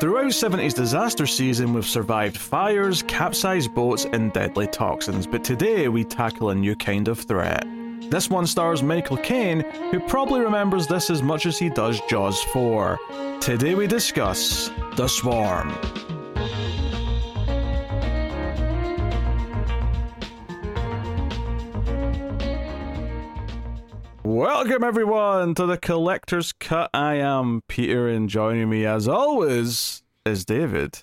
Throughout 70s disaster season, we've survived fires, capsized boats, and deadly toxins, but today we tackle a new kind of threat. This one stars Michael Caine, who probably remembers this as much as he does Jaws 4. Today we discuss The Swarm. Welcome everyone to the Collector's Cut. I am Peter, and joining me as always is David.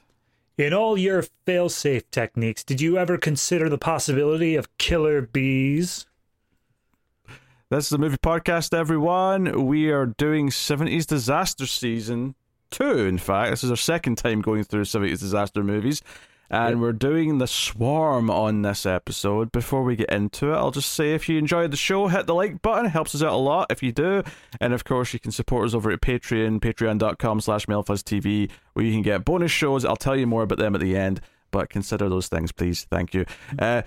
In all your failsafe techniques, did you ever consider the possibility of killer bees? This is the movie podcast, everyone. We are doing 70s disaster season two, in fact. This is our second time going through 70s disaster movies. And we're doing the swarm on this episode. Before we get into it, I'll just say if you enjoyed the show, hit the like button. It helps us out a lot if you do. And of course, you can support us over at Patreon, patreon.com slash TV, where you can get bonus shows. I'll tell you more about them at the end, but consider those things, please. Thank you. Uh,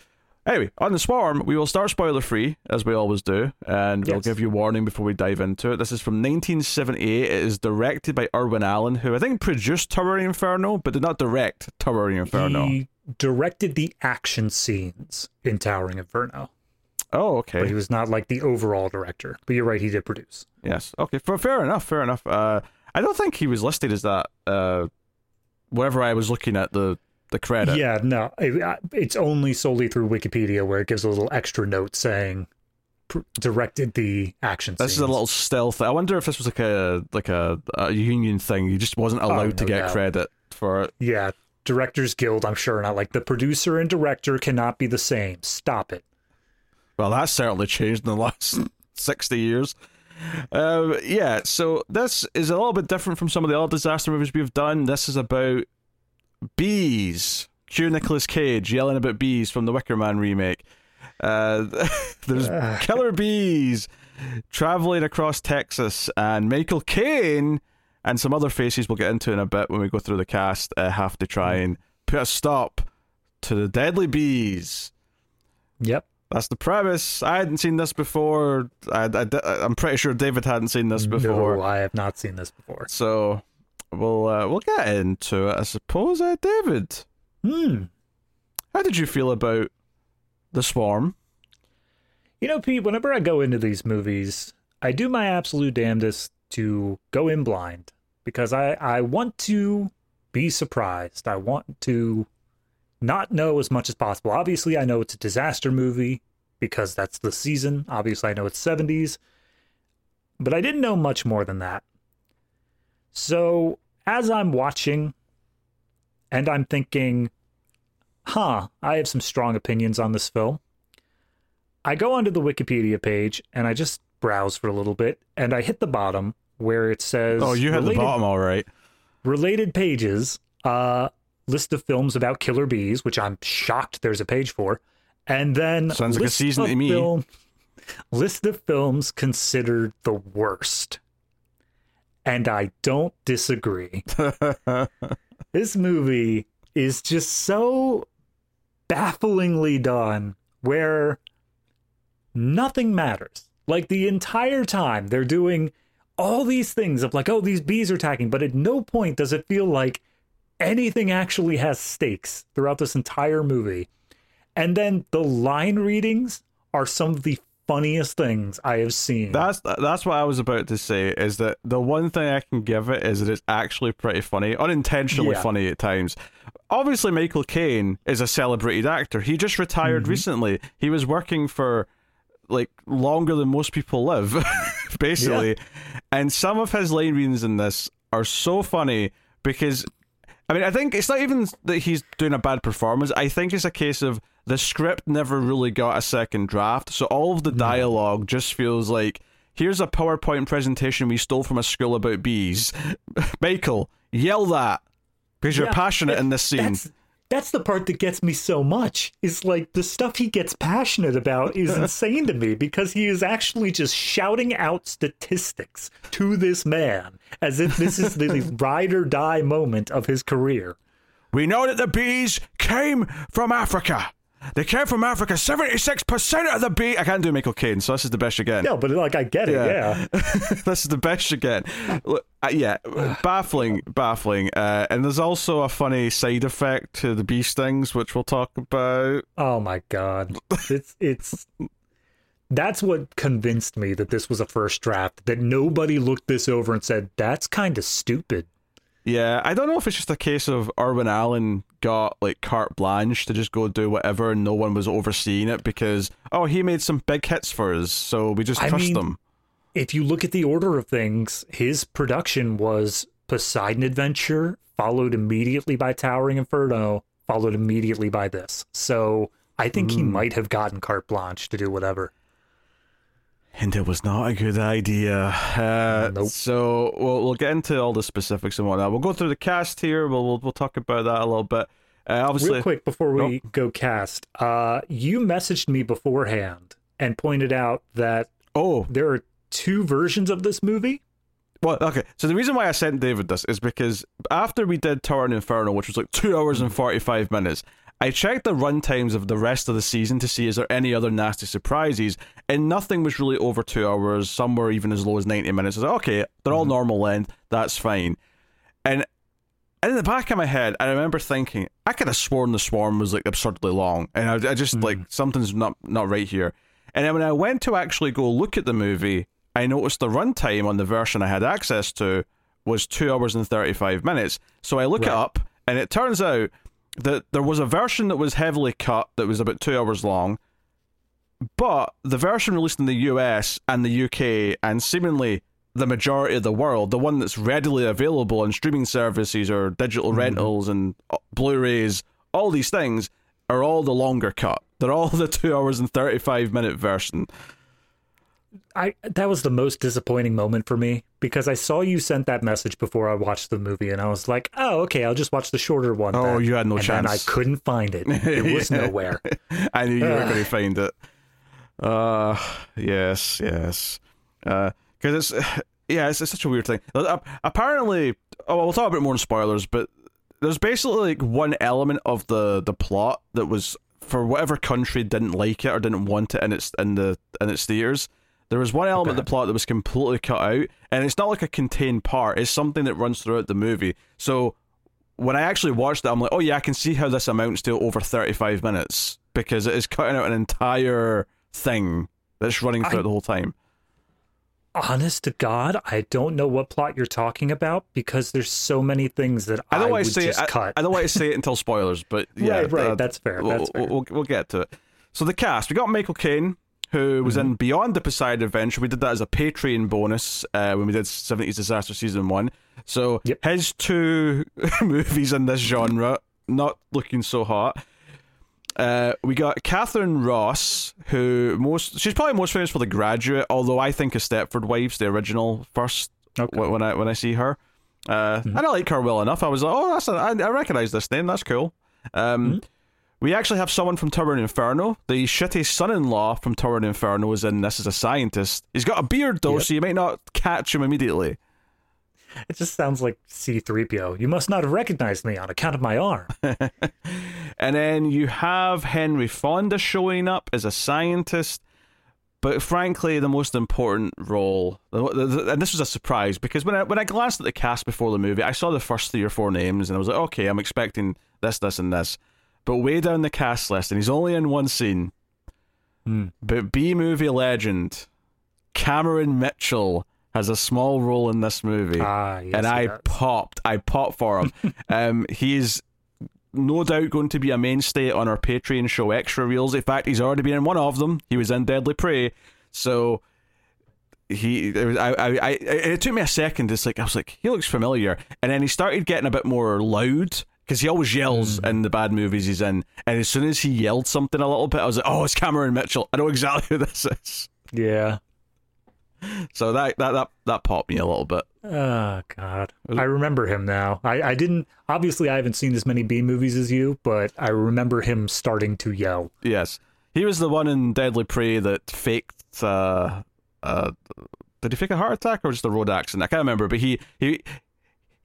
Anyway, on the swarm, we will start spoiler free as we always do, and we'll give you warning before we dive into it. This is from 1978. It is directed by Irwin Allen, who I think produced Towering Inferno, but did not direct Towering Inferno. He directed the action scenes in Towering Inferno, Oh, okay. but he was not like the overall director. But you're right, he did produce. Yes. Okay. For, fair enough. Fair enough. Uh, I don't think he was listed as that. Uh, wherever I was looking at the the credit. Yeah, no, it- it's only solely through Wikipedia where it gives a little extra note saying pr- directed the action This scenes. is a little stealth. I wonder if this was like a like a, a union thing. He just wasn't allowed to Oh, no get doubt. credit for it. Yeah, Directors Guild, I'm sure not. Like the producer and director cannot be the same. Stop it. Well, that's certainly changed in the last 60 years. Um, yeah, so this is a little bit different from some of the other disaster movies we've done. This is about bees. Cue Nicolas Cage yelling about bees from the Wicker Man remake. Uh, there's killer bees traveling across Texas, and Michael Caine and some other faces we'll get into in a bit when we go through the cast uh, have to try and put a stop to the deadly bees. Yep. That's the premise. I hadn't seen this before. I, I, am pretty sure David hadn't seen this before. No, I have not seen this before. So we'll uh, we'll get into it, I suppose. Uh, David, Hmm. how did you feel about the Swarm? You know, Pete, whenever I go into these movies, I do my absolute damnedest to go in blind because I, I want to be surprised. I want to not know as much as possible. Obviously, I know it's a disaster movie because that's the season. Obviously, I know it's 70s, but I didn't know much more than that. So, as I'm watching and I'm thinking, huh, I have some strong opinions on this film. I go onto the Wikipedia page and I just browse for a little bit and I hit the bottom where it says Oh, you hit the bottom, all right. related pages, uh list of films about killer bees, which I'm shocked there's a page for. And then Sounds like a season to me. Film, list of films considered the worst. And I don't disagree. this movie is just so bafflingly done where nothing matters. Like the entire time they're doing all these things of like, oh, these bees are attacking, but at no point does it feel like anything actually has stakes throughout this entire movie. And then the line readings are some of the funniest things I have seen. That's that's what I was about to say. Is that the one thing I can give it is that it's actually pretty funny, unintentionally Yeah. funny at times. Obviously, Michael Caine is a celebrated actor. He just retired Mm-hmm. recently. He was working for like longer than most people live, basically. And some of his line readings in this are so funny because I mean, I think it's not even that he's doing a bad performance. I think it's a case of the script never really got a second draft, so all of the hmm. dialogue just feels like here's a PowerPoint presentation we stole from a school about bees. Michael, yell that because you're Yeah, passionate in this scene. That's that's the part that gets me so much. Is like the stuff he gets passionate about is insane to me because he is actually just shouting out statistics to this man as if this is the ride or die moment of his career. We know that the bees came from Africa. They came from Africa. Seventy-six percent of the beat. I can't do Michael Caine, so this is the best you get. No, but like I get it. Yeah. Yeah. this is the best you get. Uh, yeah, baffling, baffling. Uh, and there's also a funny side effect to the bee stings, which we'll talk about. Oh my god. It's it's that's what convinced me that this was a first draft. That nobody looked this over and said that's kind of stupid. Yeah, I don't know if it's just a case of Irwin Allen got like carte blanche to just go do whatever, and no one was overseeing it because oh, he made some big hits for us, so we just I trust mean- them. If you look at the order of things, his production was Poseidon Adventure, followed immediately by Towering Inferno, followed immediately by this. So I think he mm. might have gotten carte blanche to do whatever. And it was not a good idea. Uh, Nope. So we'll we'll get into all the specifics and whatnot. We'll go through the cast here. We'll we'll, we'll talk about that a little bit. Uh, obviously, Real quick before we go cast, uh, you messaged me beforehand and pointed out that oh there are two versions of this movie. well, okay. So the reason why I sent David this is because after we did Towering Inferno, which was like two hours and forty five minutes, I checked the run times of the rest of the season to see is there any other nasty surprises, and nothing was really over two hours. Some were even as low as ninety minutes. I was like, okay, they're all mm-hmm. normal length. That's fine. And in the back of my head, I remember thinking, I could have sworn the swarm was like absurdly long, and I, I just like mm. something's not not right here. And then when I went to actually go look at the movie, I noticed the runtime on the version I had access to was two hours and thirty five minutes. So I look it up, and it turns out that there was a version that was heavily cut that was about two hours long, but the version released in the US and the UK and seemingly the majority of the world, the one that's readily available on streaming services or digital rentals and uh, Blu-rays, all these things are all the longer cut. They're all the two hours and thirty-five minute version. I that was the most disappointing moment for me because I saw you sent that message before I watched the movie, and I was like, "Oh, okay, I'll just watch the shorter one." Oh, then. you had no and chance. Then I couldn't find it. It was nowhere. I knew you were going to find it. Uh, yes, yes. Uh, Because it's yeah, it's, it's such a weird thing. Uh, Apparently, oh, well, we'll talk about more in spoilers, but there's basically like one element of the the plot that was for whatever country didn't like it or didn't want it in its in the in its theaters. There was one element of the plot that was completely cut out, and it's not like a contained part. It's something that runs throughout the movie. So when I actually watched it, I'm like, oh yeah, I can see how this amounts to over 35 minutes because it is cutting out an entire thing that's running throughout I- the whole time. Honest to God, I don't know what plot you're talking about because there's so many things that I I, don't would want to say just it. I, cut. I don't want to say it until spoilers, but yeah, right, right. uh, that's fair. we'll, We'll, we'll get to it. So the cast, we got Michael Caine, who was Mm-hmm. in Beyond the Poseidon Adventure. We did that as a Patreon bonus uh, when we did 70s Disaster Season 1. So Yep. his two movies in this genre, not looking so hot. Uh, we got Katharine Ross, who most she's probably most famous for The Graduate, although I think of Stepford Wives, the original first, Okay. when I when I see her. Uh, Mm-hmm. And I like her well enough. I was like, oh, that's a, I, I recognize this name. That's cool. Um, Mm-hmm. We actually have someone from Towering Inferno. The shitty son-in-law from Towering Inferno is in this as a scientist. He's got a beard though, Yep. so you might not catch him immediately. It just sounds like C3PO. You must not have recognized me on account of my arm. And then you have Henry Fonda showing up as a scientist. But frankly, the most important role, and this was a surprise because when I when I glanced at the cast before the movie, I saw the first three or four names, and I was like, okay, I'm expecting this, this, and this. But way down the cast list, and he's only in one scene. Hmm. But B movie legend Cameron Mitchell has a small role in this movie Ah, yes, and I does. popped. I popped for him. um, he's no doubt going to be a mainstay on our Patreon show, Extra Reels. In fact, he's already been in one of them. He was in Deadly Prey, so he. It, was, I, I, I, it took me a second. It's like I was like, he looks familiar, and then he started getting a bit more loud. Because he always yells in the bad movies he's in, and as soon as he yelled something a little bit, I was like, "Oh, it's Cameron Mitchell! I know exactly who this is." Yeah. So that that that that popped me a little bit. Oh God, I remember him now. I, I didn't. Obviously, I haven't seen as many B movies as you, but I remember him starting to yell. Yes, he was the one in Deadly Prey that faked. Uh, uh, did he fake a heart attack or just a road accident? I can't remember, but he he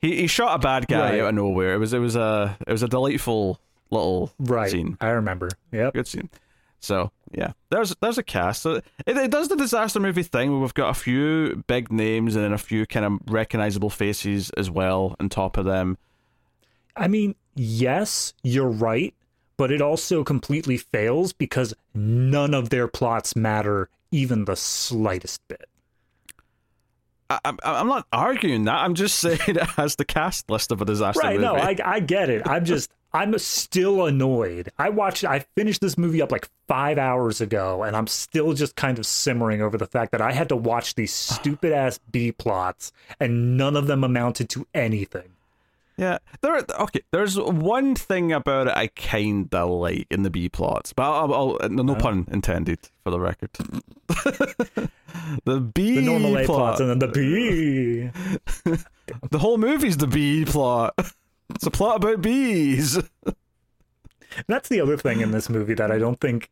he, he shot a bad guy Right. out of nowhere. It was it was a it was a delightful little Right. scene. I remember. Yeah, Good scene. So yeah, there's there's a cast. It, it does the disaster movie thing where we've got a few big names and then a few kind of recognizable faces as well on top of them. I mean, yes, you're right, but it also completely fails because none of their plots matter even the slightest bit. I, I, I'm not arguing that. I'm just saying it has the cast list of a disaster Right, movie. no, I I get it. I'm just I'm still annoyed. I watched I finished this movie up like 5 hours ago and I'm still just kind of simmering over the fact that I had to watch these stupid ass B plots and none of them amounted to anything. Yeah, there. Okay, there's one thing about it I kinda like in the B plots, but I'll, I'll, no, no uh-huh. pun intended for the record. the B The normal A plot, plots and then the B. the whole movie's the B plot. It's a plot about bees. That's the other thing in this movie that I don't think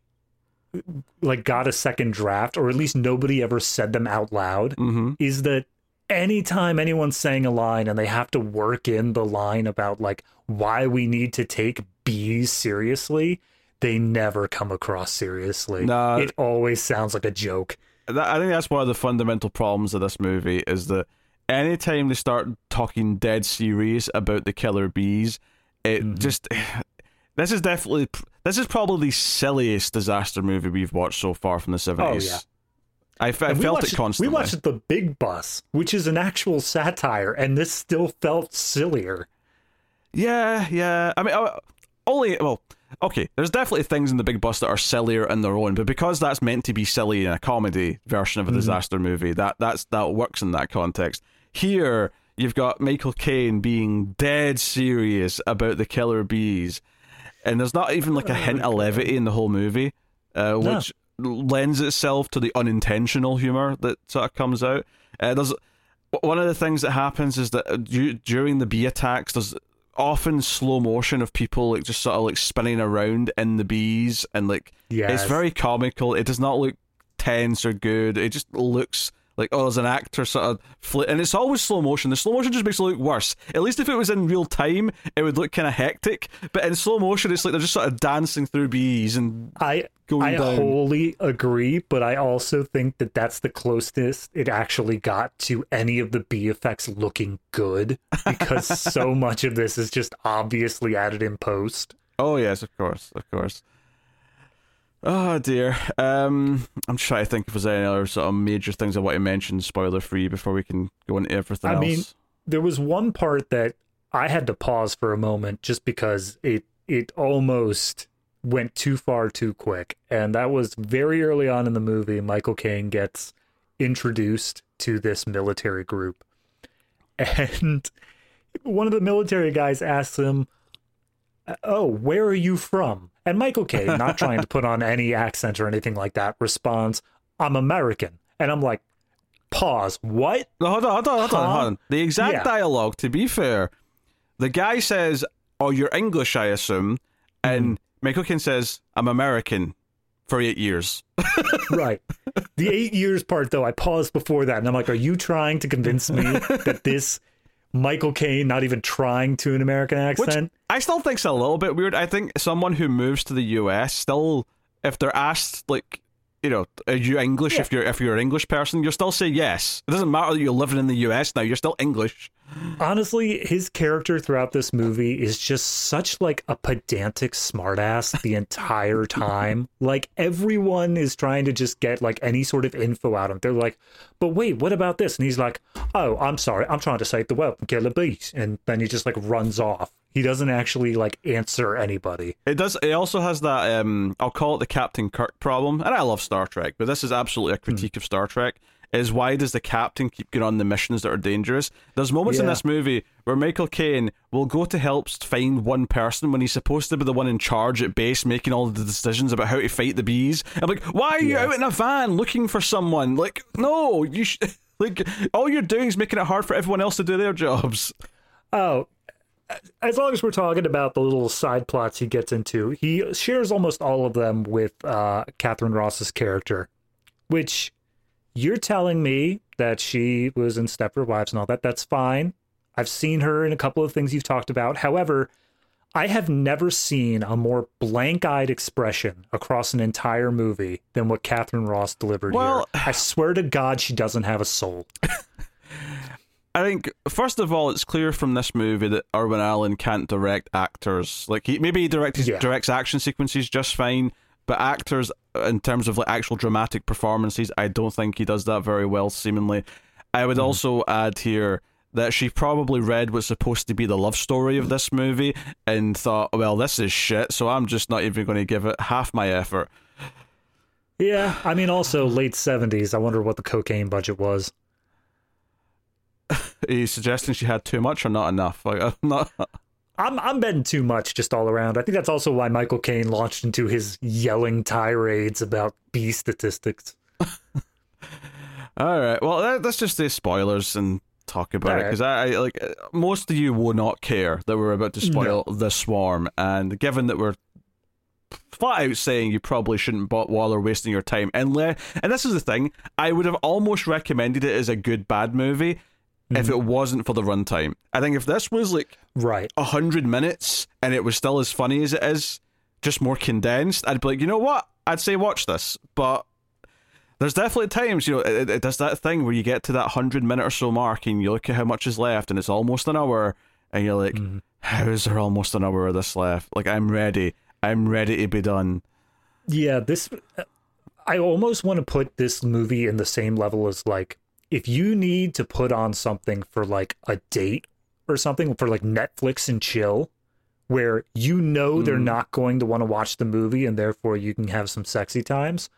like got a second draft, or at least nobody ever said them out loud, Mm-hmm. is that anytime anyone's saying a line and they have to work in the line about like why we need to take bees seriously, they never come across seriously. Nah. It always sounds like a joke. That, I think that's one of the fundamental problems of this movie is that anytime they start talking dead serious about the killer bees, it Mm-hmm. just this is definitely this is probably the silliest disaster movie we've watched so far from the seventies. Oh, yeah. I, fe- I felt watched- it constantly. We watched The Big Bus, which is an actual satire, and this still felt sillier. Yeah, yeah. I mean, only well, okay. There's definitely things in the Big Bus that are sillier in their own, but because that's meant to be silly in a comedy version of a disaster movie, that that's that works in that context. Here, you've got Michael Caine being dead serious about the killer bees, and there's not even like a hint of levity in the whole movie, uh, No. which lends itself to the unintentional humor that sort of comes out. Uh, there's one of the things that happens is that uh, du- during the bee attacks, there's often slow motion of people like just sort of like spinning around in the bees, and like Yes. it's very comical. It does not look tense or good. It just looks like oh, there's an actor sort of flit, and it's always slow motion. The slow motion just makes it look worse. At least if it was in real time, it would look kind of hectic. But in slow motion, it's like they're just sort of dancing through bees and I going I down. wholly agree, but I also think that that's the closest it actually got to any of the B effects looking good because so much of this is just obviously added in post. Oh yes, of course, of course. Oh dear. Um, I'm trying to think if there's any other sort of major things I want to mention, spoiler free, before we can go into everything else. I else. mean, There was one part that I had to pause for a moment just because it it almost went too far too quick, and that was very early on in the movie. Michael Caine gets introduced to this military group, and one of the military guys asks him, "Oh, where are you from?" And Michael Caine, not trying to put on any accent or anything like that, responds, "I'm American." And I'm like, "Pause. What?" No, hold on, hold on, hold on, Huh? hold on. The exact Yeah. dialogue, to be fair, the guy says, "Oh, you're English, I assume," and Mm-hmm. Michael Caine says, "I'm American." For eight years, right. The eight years part, though, I paused before that, and I'm like, "Are you trying to convince me that this Michael Caine not even trying to an American accent? which accent?" I still think's a little bit weird. I think someone who moves to the US still, if they're asked, like, you know, are you English? If you're if you're an English person, you'll still say yes. It doesn't matter that you're living in the US now. You're still English. Honestly, his character throughout this movie is just such like a pedantic smartass the entire time. Like everyone is trying to just get like any sort of info out of him. They're like, "But wait, what about this?" And he's like, "Oh, I'm sorry, I'm trying to save the world and kill a beast." And then he just like runs off. He doesn't actually like answer anybody. It does. It also has that. Um, I'll call it the Captain Kirk problem. And I love Star Trek, but this is absolutely a critique of Star Trek. Is why does the captain keep going on the missions that are dangerous? There's moments in this movie where Michael Caine will go to help find one person when he's supposed to be the one in charge at base, making all the decisions about how to fight the bees. I'm like, why are you Yeah. out in a van looking for someone? Like, no, you sh- like all you're doing is making it hard for everyone else to do their jobs. Oh, as long as we're talking about the little side plots he gets into, he shares almost all of them with uh, Katharine Ross's character, which you're telling me that she was in Stepford Wives and all that. That's fine. I've seen her in a couple of things you've talked about. However, I have never seen a more blank-eyed expression across an entire movie than what Catherine Ross delivered Well- here. I swear to God, she doesn't have a soul. I think first of all, it's clear from this movie that Irwin Allen can't direct actors. Like he maybe he directs Yeah. directs action sequences just fine, but actors uh, in terms of like actual dramatic performances, I don't think he does that very well. Seemingly, I would mm-hmm. also add here that she probably read what's supposed to be the love story of this movie and thought, well, this is shit, so I'm just not even going to give it half my effort. Yeah, I mean, also late '70s. I wonder what the cocaine budget was. Are you suggesting she had too much or not enough? Like, I'm not. I'm I'm betting too much just all around. I think that's also why Michael Caine launched into his yelling tirades about bee statistics. All right. Well, that, let's just say spoilers and talk about it because I, I like most of you will not care that we're about to spoil the swarm, and given that we're flat out saying you probably shouldn't bo- bother wasting your time, unless and this is the thing, I would have almost recommended it as a good bad movie if mm-hmm. it wasn't for the runtime. I think if this was like Right. a hundred minutes and it was still as funny as it is, just more condensed, I'd be like, you know what? I'd say watch this. But there's definitely times, you know, it, it does that thing where you get to that hundred minute or so mark and you look at how much is left and it's almost an hour and you're like, mm-hmm. how is there almost an hour of this left? Like I'm ready. I'm ready to be done. Yeah, this I almost want to put this movie in the same level as like if you need to put on something for like a date or something for like Netflix and chill where you know they're mm. not going to want to watch the movie and therefore you can have some sexy times.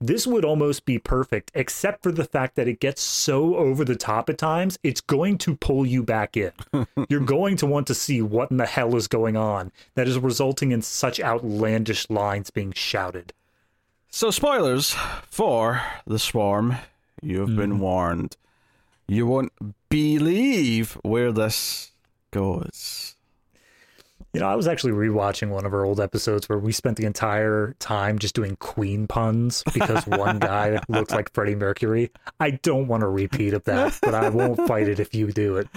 This would almost be perfect except for the fact that it gets so over the top at times, it's going to pull you back in. You're going to want to see what in the hell is going on that is resulting in such outlandish lines being shouted. So spoilers for the swarm. You've mm-hmm. been warned. You won't believe where this goes. You know, I was actually rewatching one of our old episodes where we spent the entire time just doing Queen puns because one guy looks like Freddie Mercury. I don't want a repeat of that, but I won't fight it if you do it.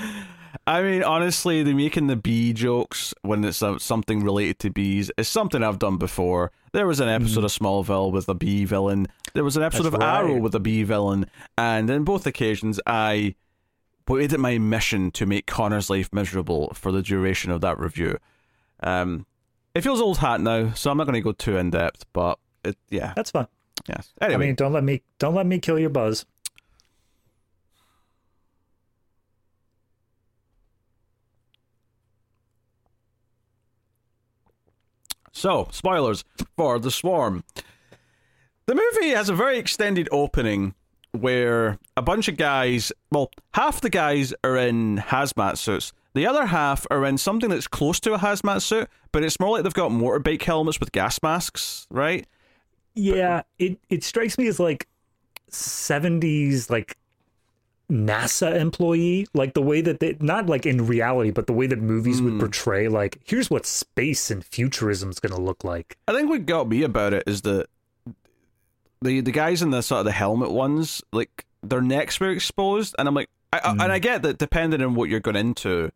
I mean, honestly, the making the bee jokes when it's uh, something related to bees is something I've done before. There was an episode of Smallville with a bee villain. There was an episode That's of Arrow with a bee villain, and in both occasions, I made it my mission to make Connor's life miserable for the duration of that review. Um, it feels old hat now, so I'm not going to go too in depth, but it, yeah, That's fine. yes. Anyway, I mean, don't let me don't let me kill your buzz. So, spoilers for The Swarm. The movie has a very extended opening where a bunch of guys, well, half the guys are in hazmat suits. The other half are in something that's close to a hazmat suit, but it's more like they've got motorbike helmets with gas masks, right? Yeah, it it strikes me as like 70s like NASA employee, like the way that they not like in reality, but the way that movies would hmm. portray like here's what space and futurism is going to look like. I think what got me about it is that the the guys in the sort of the helmet ones, like their necks were exposed, and I'm like, I, I- and I hmm. get that depending on what you're going into,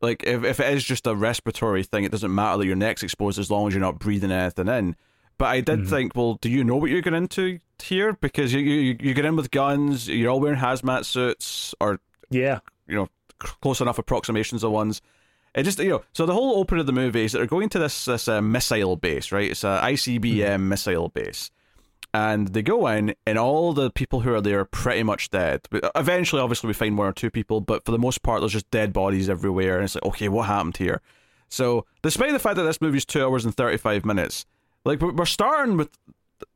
like if if it is just a respiratory thing, it doesn't matter that your neck's exposed as long as you're not breathing anything in. But I did mm-hmm. think, well, do you know what you're going into here? Because you you you get in with guns, you're all wearing hazmat suits, or Yeah. you know close enough approximations of ones. It just you know so the whole open of the movie is that they're going to this this uh, missile base, right? It's a ICBM mm-hmm. missile base, and they go in, and all the people who are there are pretty much dead. But uh, eventually, obviously, we find one or two people, but for the most part, there's just dead bodies everywhere, and it's like, okay, what happened here? So, despite the fact that this movie's two hours and thirty five minutes, like we're starting with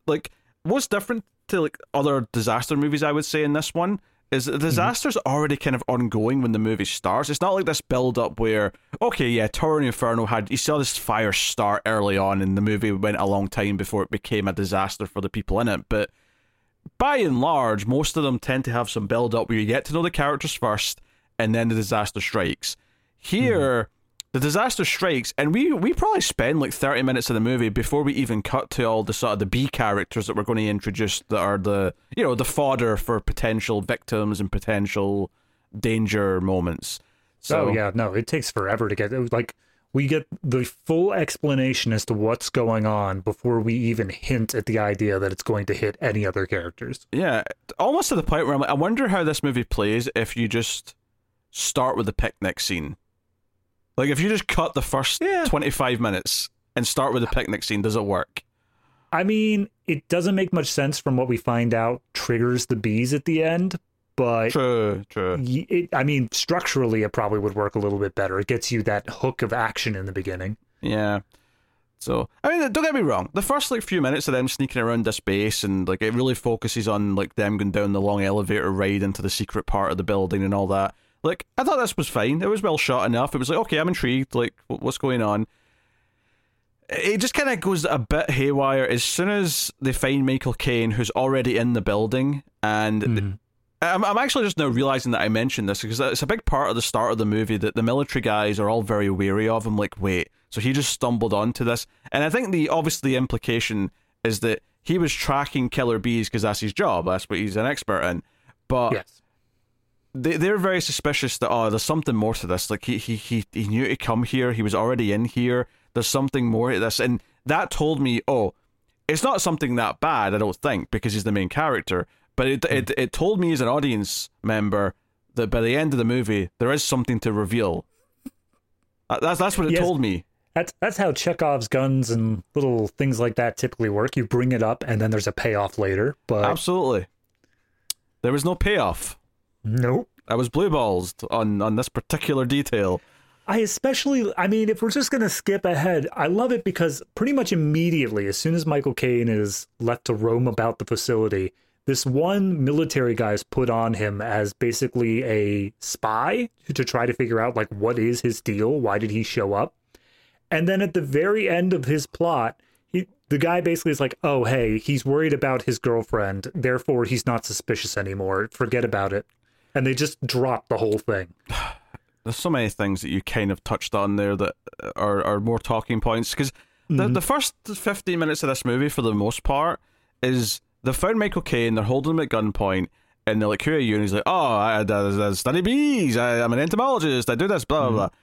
like what's different to like other disaster movies I would say in this one is the mm-hmm. disaster's already kind of ongoing when the movie starts. It's not like this build up where okay, yeah, Towering Inferno had you saw this fire start early on and the movie went a long time before it became a disaster for the people in it, but by and large, most of them tend to have some build up where you get to know the characters first and then the disaster strikes. Mm-hmm. Here, the disaster strikes, and we we probably spend like thirty minutes of the movie before we even cut to all the sort of the B characters that we're going to introduce that are the you know the fodder for potential victims and potential danger moments. Oh, so oh yeah, no, it takes forever to get it was like we get the full explanation as to what's going on before we even hint at the idea that it's going to hit any other characters. Yeah, almost to the point where I'm like, I wonder how this movie plays if you just start with the picnic scene. Like, if you just cut the first Yeah. 25 minutes and start with the picnic scene, does it work? I mean, it doesn't make much sense from what we find out triggers the bees at the end, but True, true. it, I mean, structurally, it probably would work a little bit better. It gets you that hook of action in the beginning. Yeah. So I mean, don't get me wrong. The first like few minutes of them sneaking around this base and like it really focuses on like them going down the long elevator ride into the secret part of the building and all that. Like I thought this was fine. It was well shot enough. It was like okay, I'm intrigued. Like what's going on? It just kind of goes a bit haywire as soon as they find Michael Caine, who's already in the building, and hmm. I'm, I'm actually just now realizing that I mentioned this because it's a big part of the start of the movie that the military guys are all very wary of him. Like, wait, so he just stumbled onto this, and I think the obviously the implication is that he was tracking killer bees because that's his job. That's what he's an expert in. But Yes. They they're very suspicious that oh, there's something more to this. Like he he he he knew to come here. He was already in here. There's something more to this, and that told me, oh, it's not something that bad. I don't think because he's the main character. But it hmm. it it told me as an audience member that by the end of the movie there is something to reveal. That's that's what it Yes. told me. That's that's how Chekhov's guns and little things like that typically work. You bring it up, and then there's a payoff later. But Absolutely. There was no payoff. Nope. I was blue balls on on this particular detail. I especially, I mean, if we're just going to skip ahead, I love it because pretty much immediately, as soon as Michael Caine is left to roam about the facility, this one military guy is put on him as basically a spy to try to figure out, like, what is his deal? Why did he show up? And then at the very end of his plot, he, the guy basically is like, oh, hey, he's worried about his girlfriend. Therefore, he's not suspicious anymore. Forget about it. And they just drop the whole thing. there's so many things that you kind of touched on there that are, are more talking points because the, mm-hmm. the first 15 minutes of this movie for the most part is they found Michael Caine they're holding him at gunpoint and they're like who are you? And he's like oh I, I, I study bees. I, I'm an entomologist. I do this blah blah mm-hmm.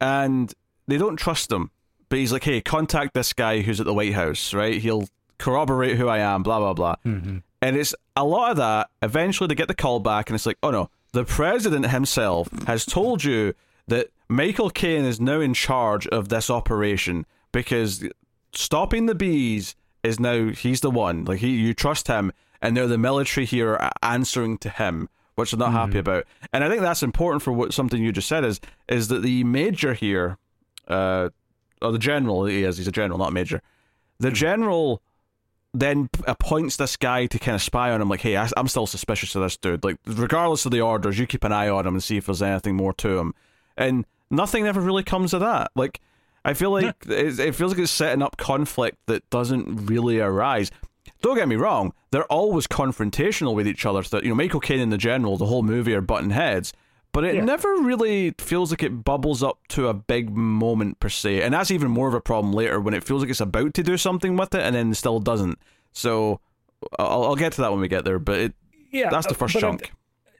blah. And they don't trust him but he's like hey contact this guy who's at the White House right? He'll corroborate who I am blah blah blah. Mm-hmm. And it's a lot of that. Eventually, they get the call back, and it's like, oh no, the president himself has told you that Michael Caine is now in charge of this operation because stopping the bees is now he's the one. Like he, you trust him, and now the military here are answering to him, which they're not happy about. And I think that's important for what something you just said is is that the major here, uh, or the general, he is he's a general, not a major. The general then appoints this guy to kind of spy on him, like, hey, I, I'm still suspicious of this dude. Like, regardless of the orders, you keep an eye on him and see if there's anything more to him. And nothing ever really comes of that. Like, I feel like it, it feels like it's setting up conflict that doesn't really arise. Don't get me wrong; they're always confrontational with each other. So that you know, Michael Caine and the General, the whole movie are button heads, but it Yeah. never really feels like it bubbles up to a big moment per se. And that's even more of a problem later when it feels like it's about to do something with it and then still doesn't. So I'll, I'll get to that when we get there. But it, Yeah, that's the uh, first but I- chunk.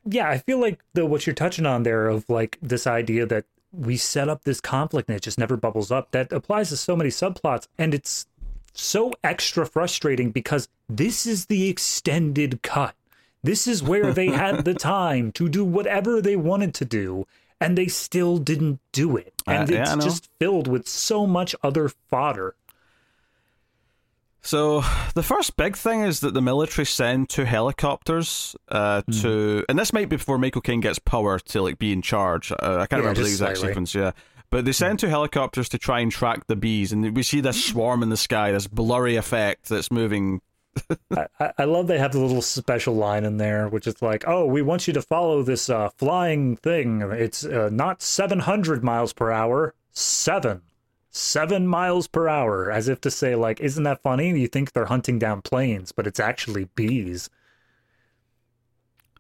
yeah, I feel like the what you're touching on there of like this idea that we set up this conflict and it just never bubbles up. That applies to so many subplots, and it's so extra frustrating because this is the extended cut. This is where they had the time to do whatever they wanted to do, and they still didn't do it. And Uh, yeah, it's just filled with so much other fodder. So the first big thing is that the military send two helicopters uh, Hmm. to, and this might be before Michael Caine gets power to like be in charge. Uh, I can't Yeah, remember the exact slightly. sequence. Yeah, but they send two helicopters to try and track the bees, and we see this swarm in the sky, this blurry effect that's moving. I, I- love they have the little special line in there, which is like, "Oh, we want you to follow this uh, flying thing. It's uh, not 700 miles per hour, seven, seven miles per hour." As if to say, like, "Isn't that funny? You think they're hunting down planes, but it's actually bees."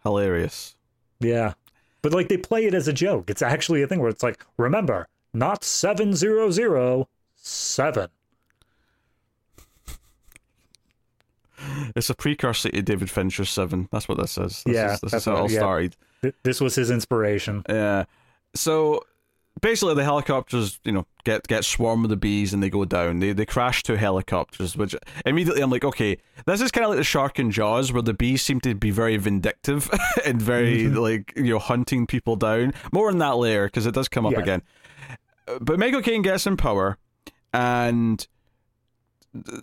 Hilarious. Yeah, but like they play it as a joke. It's actually a thing where it's like, "Remember, not seven zero zero, seven. It's a precursor to David Fincher's Seven. That's what this is. This Yeah, is, this is how it all yeah. started. Th- This was his inspiration. Yeah. So basically the helicopters, you know, get get swarmed with the bees and they go down. They they crash two helicopters, which immediately I'm like, okay, this is kind of like the shark in Jaws, where the bees seem to be very vindictive and very Mm-hmm. like you know hunting people down. More in that layer because it does come up Yeah. again. But Michael Caine gets in power, and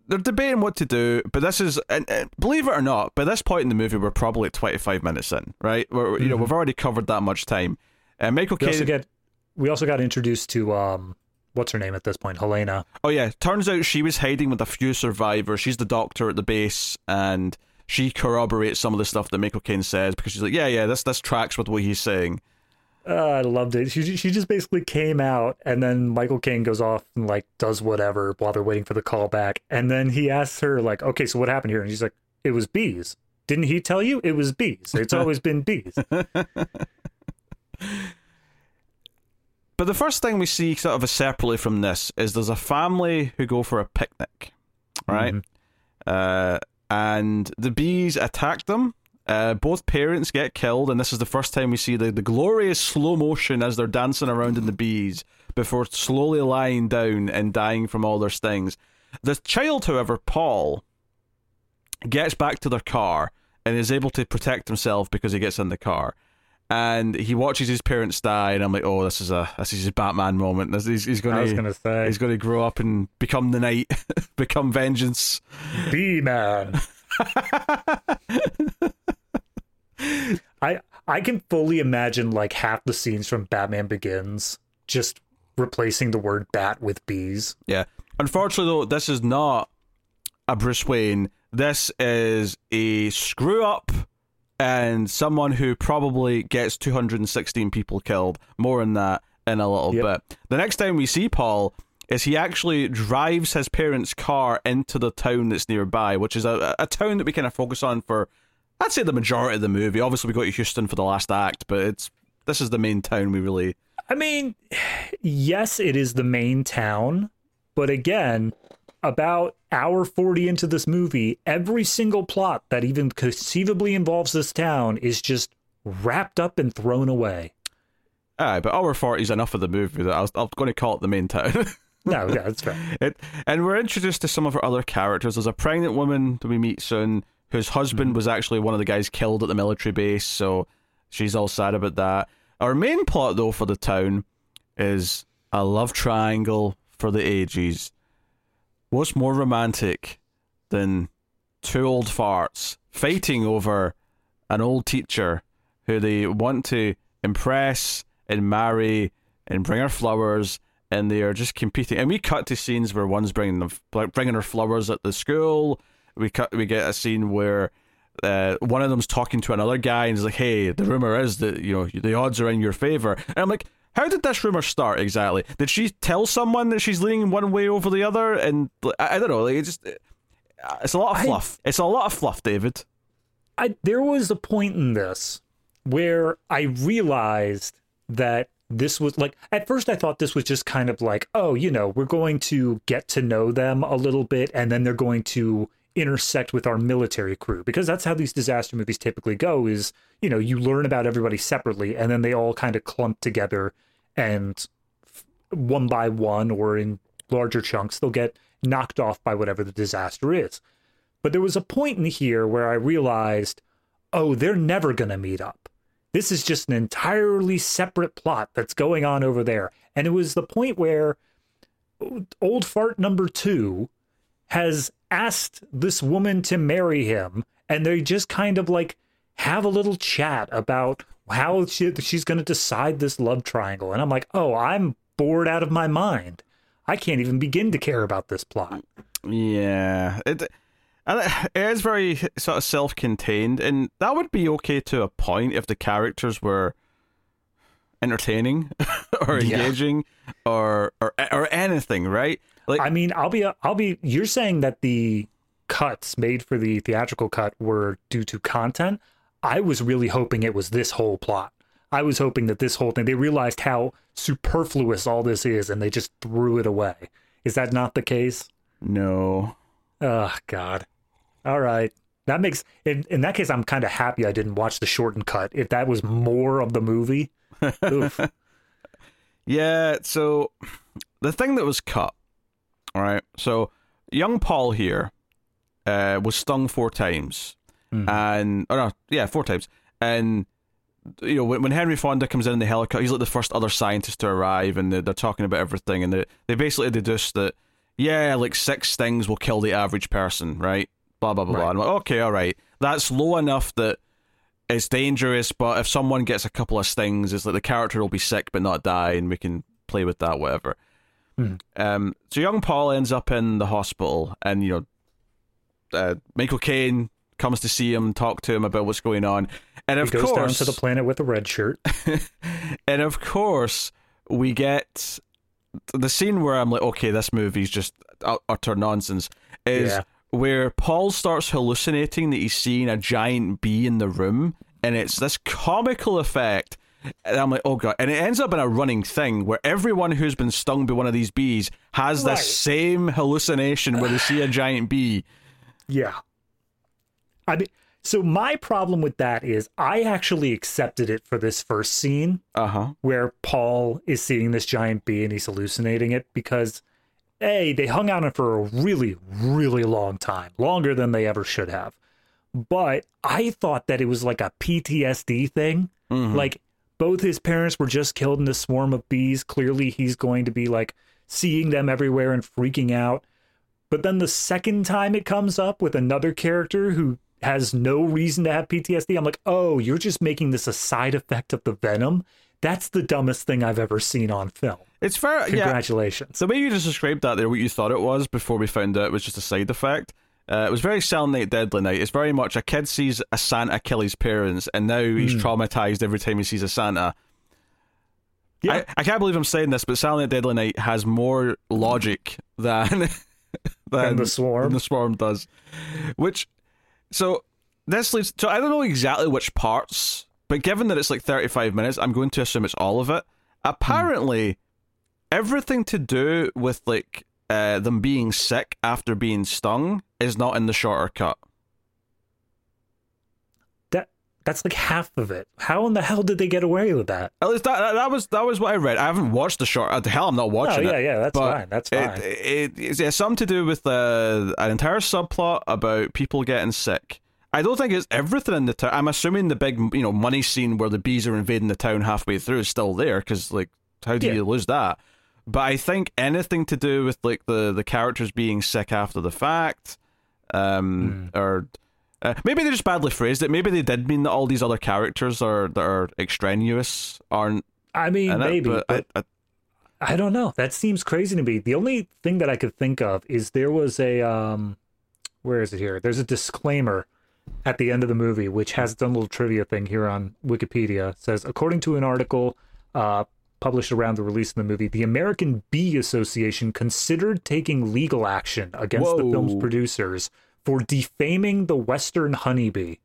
they're debating what to do. But this is, and, and believe it or not, by this point in the movie, we're probably 25 minutes in, right? We're, You know, we've already covered that much time. Uh, Michael Mm-hmm. We Caine. also get we also got introduced to um what's her name at this point, Helena. Oh yeah, turns out she was hiding with a few survivors. She's the doctor at the base, and she corroborates some of the stuff that Michael Caine says because she's like, yeah, yeah, this this tracks with what he's saying. Uh, I loved it. She she just basically came out, and then Michael Caine goes off and like does whatever while they're waiting for the call back, and then he asks her like, "Okay, so what happened here?" And she's like, "It was bees." Didn't he tell you it was bees? It's always been bees. But the first thing we see, sort of separately from this, is there's a family who go for a picnic, right? Mhm. Uh, and the bees attack them. Uh, both parents get killed, and this is the first time we see the, the glorious slow motion as they're dancing around in the bees before slowly lying down and dying from all their stings. The child, however, Paul, gets back to their car and is able to protect himself because he gets in the car. And he watches his parents die, and I'm like, oh, this is a this is his Batman moment. This, he's he's going to he's going to grow up and become the knight, become vengeance. bee man. I I can fully imagine like half the scenes from Batman Begins just replacing the word bat with bees. Yeah. Unfortunately, though, this is not a Bruce Wayne. This is a screw up and someone who probably gets 216 people killed. More than that in a little Yep. bit. The next time we see Paul is he actually drives his parents' car into the town that's nearby, which is a, a town that we kind of focus on for, I'd say, the majority of the movie. Obviously, we go to Houston for the last act, but it's this is the main town we really. I mean, yes, it is the main town, but again, about hour 40 into this movie, every single plot that even conceivably involves this town is just wrapped up and thrown away. Aye, but hour 40 is enough of the movie that I was, I'm going to call it the main town. No, yeah, that's fair. It, and we're introduced to some of our other characters. There's a pregnant woman that we meet soon, whose husband mm-hmm. was actually one of the guys killed at the military base, so she's all sad about that. Our main plot, though, for the town is a love triangle for the ages. What's more romantic than two old farts fighting over an old teacher who they want to impress and marry and bring her flowers and they are just competing. And we cut to scenes where one's bringing them, like bringing her flowers at the school. We cut, we get a scene where uh, one of them's talking to another guy and he's like, "Hey, the rumor is that you know the odds are in your favor." And I'm like, "How did this rumor start exactly? Did she tell someone that she's leaning one way over the other?" And I, I don't know. Like, it's just it's a lot of I- fluff. It's a lot of fluff, David. I there was a point in this where I realized that this was like at first I thought this was just kind of like, oh, you know, we're going to get to know them a little bit and then they're going to intersect with our military crew because that's how these disaster movies typically go is, you know, you learn about everybody separately and then they all kind of clump together and one by one or in larger chunks they'll get knocked off by whatever the disaster is. But there was a point in here where I realized, oh, they're never going to meet up. This is just an entirely separate plot that's going on over there. And it was the point where old fart number two has asked this woman to marry him, and they just kind of like have a little chat about how she, she's going to decide this love triangle. And I'm like, oh, I'm bored out of my mind. I can't even begin to care about this plot. Yeah, and it- it is very sort of self-contained, and that would be okay to a point if the characters were entertaining or Yeah. engaging or or or anything, right? Like I mean, I'll be I'll be you're saying that the cuts made for the theatrical cut were due to content. I was really hoping it was this whole plot. I was hoping that this whole thing they realized how superfluous all this is and they just threw it away. Is that not the case? no. Oh god. All right. That makes in, in that case I'm kind of happy I didn't watch the shortened cut. If that was more of the movie. Yeah, so the thing that was cut, all right. So young Paul here uh, was stung four times, Mhm. and or no, yeah, four times. And you know when, when Henry Fonda comes in in the helicopter, he's like the first other scientist to arrive, and they're, they're talking about everything, and they they basically deduce that yeah, like six stings will kill the average person, right? Blah blah blah. blah. I'm like, okay, all right, that's low enough that it's dangerous, but if someone gets a couple of stings, it's like the character will be sick but not die, and we can play with that, whatever. Hmm. Um, so young Paul ends up in the hospital, and you know, uh, Michael Caine comes to see him, talk to him about what's going on, and He of goes down course, to the planet with a red shirt. and of course, we get the scene where I'm like, okay, this movie's just utter nonsense. Is Yeah. Where Paul starts hallucinating that he's seeing a giant bee in the room, and it's this comical effect. And I'm like, oh god! And it ends up in a running thing where everyone who's been stung by one of these bees has Right. this same hallucination where they see a giant bee. Yeah. I mean, so my problem with that is I actually accepted it for this first scene Uh huh. where Paul is seeing this giant bee and he's hallucinating it because A, they hung out on it for a really, really long time, longer than they ever should have. But I thought that it was like a PTSD thing. Mm-hmm. Like both his parents were just killed in a swarm of bees. Clearly, he's going to be like seeing them everywhere and freaking out. But then the second time it comes up with another character who has no reason to have PTSD, I'm like, oh, you're just making this a side effect of the venom. That's the dumbest thing I've ever seen on film. It's fair. Yeah. Congratulations. The way you just described that there, what you thought it was before we found out it was just a side effect. Uh, it was very Silent Night, Deadly Night. It's very much a kid sees a Santa kill his parents, and now he's traumatized every time he sees a Santa. Yeah. I, I can't believe I'm saying this, but Silent Night, Deadly Night has more logic than than, Than the Swarm. than the Swarm does. Which, so this leads. So I don't know exactly which parts, but given that it's like 35 minutes, I'm going to assume it's all of it. Apparently, everything to do with like uh, them being sick after being stung is not in the shorter cut. That that's like half of it. How in the hell did they get away with that? At least that, that, that was that was what I read. I haven't watched the short. uh, The hell, I'm not watching yeah, it. yeah, that's fine. That's it- fine. It, it's, it's something to do with uh, an entire subplot about people getting sick. I don't think it's everything in the town. I'm assuming the big, you know, money scene where the bees are invading the town halfway through is still there because, like, how do Yeah. you lose that? But I think anything to do with like the the characters being sick after the fact, um, Hmm. or uh, maybe they just badly phrased it. Maybe they did mean that all these other characters are that are extraneous aren't I mean, in it, maybe, but but I, I, I don't know. That seems crazy to me. The only thing that I could think of is there was a um where is it here? There's a disclaimer at the end of the movie which has its own little trivia thing here on Wikipedia. Says according to an article uh published around the release of the movie, the American Bee Association considered taking legal action against the film's producers for defaming the western honeybee.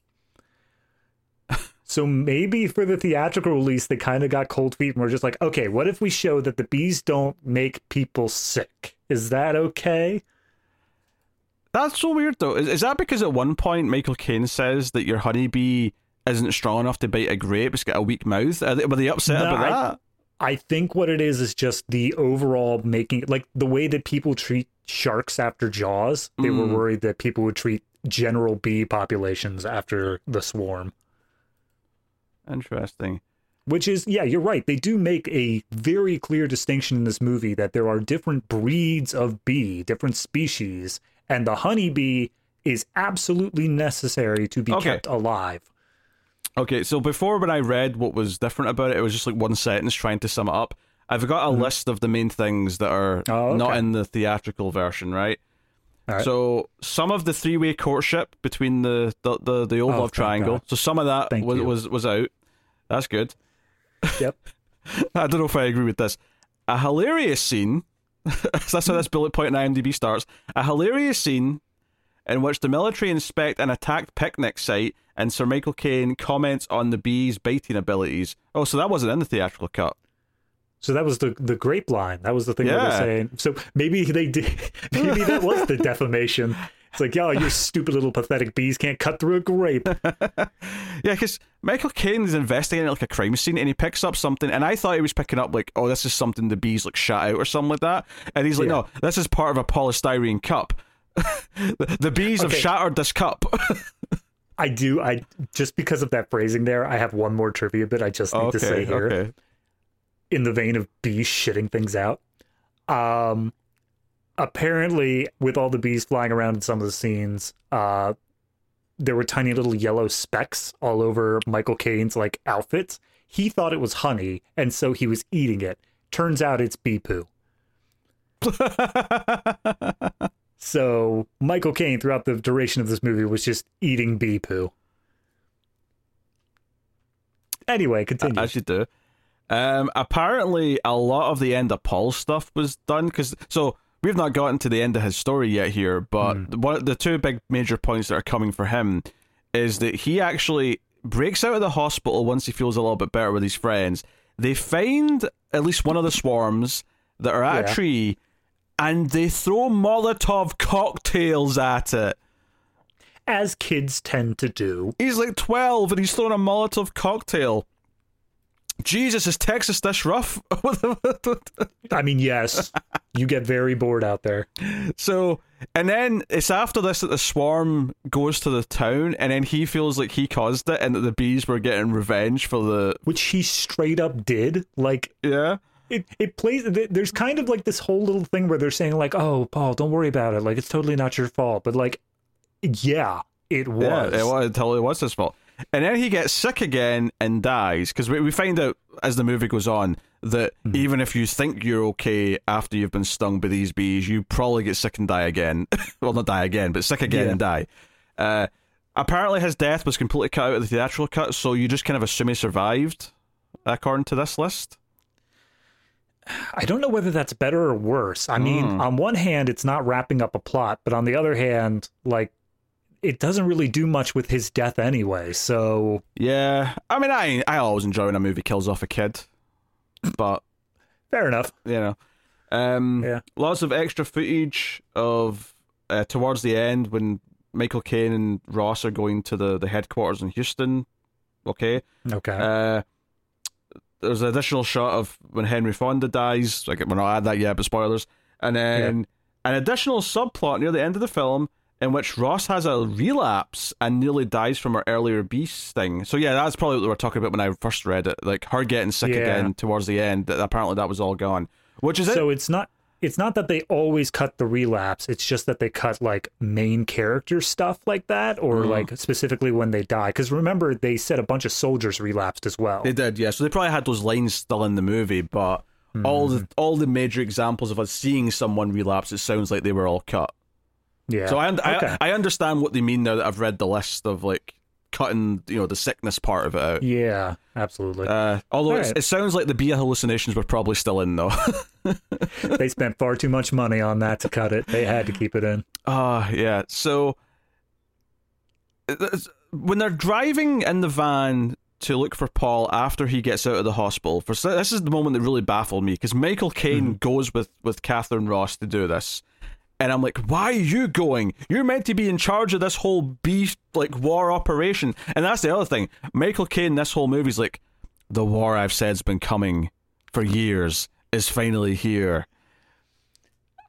So maybe for the theatrical release, they kind of got cold feet and were just like, okay, what if we show that the bees don't make people sick? Is that okay? That's so weird though. Is, is that because at one point Michael Caine says that your honeybee isn't strong enough to bite a grape? It's got a weak mouth. Are they, were they upset No, about I- that? I think what it is is just the overall making, like the way that people treat sharks after Jaws. They were Mm. worried that people would treat general bee populations after the swarm. Interesting. Which is, yeah, you're right. They do make a very clear distinction in this movie that there are different breeds of bee, different species, and the honeybee is absolutely necessary to be Okay. kept alive. Okay, so before when I read what was different about it, it was just like one sentence trying to sum it up. I've got a list of the main things that are Mm-hmm. Oh, not okay. in the theatrical version, right? All right. So some of the three-way courtship between the the the, the old Oh, love thank triangle. God. So some of that Thank was, you. was was out. That's good. Yep. I don't know if I agree with this. A hilarious scene. that's how this bullet point in IMDb starts. A hilarious scene in which the military inspect an attacked picnic site and Sir Michael Caine comments on the bees' biting abilities. Oh, so that wasn't in the theatrical cut. So that was the the grape line. That was the thing Yeah. they're saying. So maybe they did. Maybe that was the defamation. It's like, yo, you stupid little pathetic bees can't cut through a grape. Yeah, because Michael Caine is investigating like a crime scene and he picks up something, and I thought he was picking up like, oh, this is something the bees like shot out or something like that, and he's like, Yeah. no, this is part of a polystyrene cup. the, the bees have Okay. shattered this cup. I do. I just because of that phrasing there, I have one more trivia bit I just need to say here. okay. in the vein of bees shitting things out. Um, apparently, with all the bees flying around in some of the scenes, uh, there were tiny little yellow specks all over Michael Caine's like outfits. He thought it was honey, and so he was eating it. Turns out it's bee poo. So Michael Caine, throughout the duration of this movie, was just eating bee poo. Anyway, continue. As you do. Um, apparently, a lot of the end of Paul's stuff was done because so we've not gotten to the end of his story yet here, but Hmm. one the two big major points that are coming for him is that he actually breaks out of the hospital once he feels a little bit better with his friends. They find at least one of the swarms that are at Yeah. a tree, and they throw Molotov cocktails at it. As kids tend to do. He's like 12 and he's throwing a Molotov cocktail. Jesus, is Texas this rough? I mean, yes, you get very bored out there. so, and then it's after this that the swarm goes to the town, and then he feels like he caused it and that the bees were getting revenge for the. which he straight up did. Like Yeah. it, it plays. There's kind of like this whole little thing where they're saying like, "Oh, Paul, don't worry about it. Like it's totally not your fault." But like, yeah, it was. Yeah, it was it was his fault. And then he gets sick again and dies because we, we find out as the movie goes on that even if you think you're okay after you've been stung by these bees, you probably get sick and die again. well, not die again, but sick again Yeah. and die. Uh, apparently, his death was completely cut out of the theatrical cut, so you just kind of assume he survived, according to this list. I don't know whether that's better or worse. I mean, Hmm. on one hand, it's not wrapping up a plot, but on the other hand, like, it doesn't really do much with his death anyway. So Yeah, I mean, I I always enjoy when a movie kills off a kid, but fair enough. you know. Um, Yeah. Lots of extra footage of uh, towards the end when Michael Caine and Ross are going to the, the headquarters in Houston. Okay. Okay. Uh, there's an additional shot of when Henry Fonda dies. Like we're not at that yet, but spoilers. And then an additional subplot near the end of the film in which Ross has a relapse and nearly dies from her earlier beast thing. So yeah, that's probably what they were talking about when I first read it. Like her getting sick Yeah. again towards the end. That apparently that was all gone. Which is it? so it's not it's not that they always cut the relapse it's just that they cut like main character stuff like that or Mm. like specifically when they die because remember they said a bunch of soldiers relapsed as well They did, yeah. So they probably had those lines still in the movie, but all the all the major examples of us seeing someone relapse, it sounds like they were all cut. Yeah So I, und- okay. I I understand what they mean now that I've read the list of like cutting, you know, the sickness part of it out. yeah absolutely Uh, although it's, Alright. it sounds like the beer hallucinations were probably still in though. they spent far too much money on that to cut it they had to keep it in Ah, yeah. So when they're driving in the van to look for Paul after he gets out of the hospital, for this is the moment that really baffled me because Michael Caine goes with with Katharine Ross to do this. And I'm like, why are you going? You're meant to be in charge of this whole beef like war operation. And that's the other thing. Michael Caine, this whole movie's like, the war I've said's been coming for years is finally here.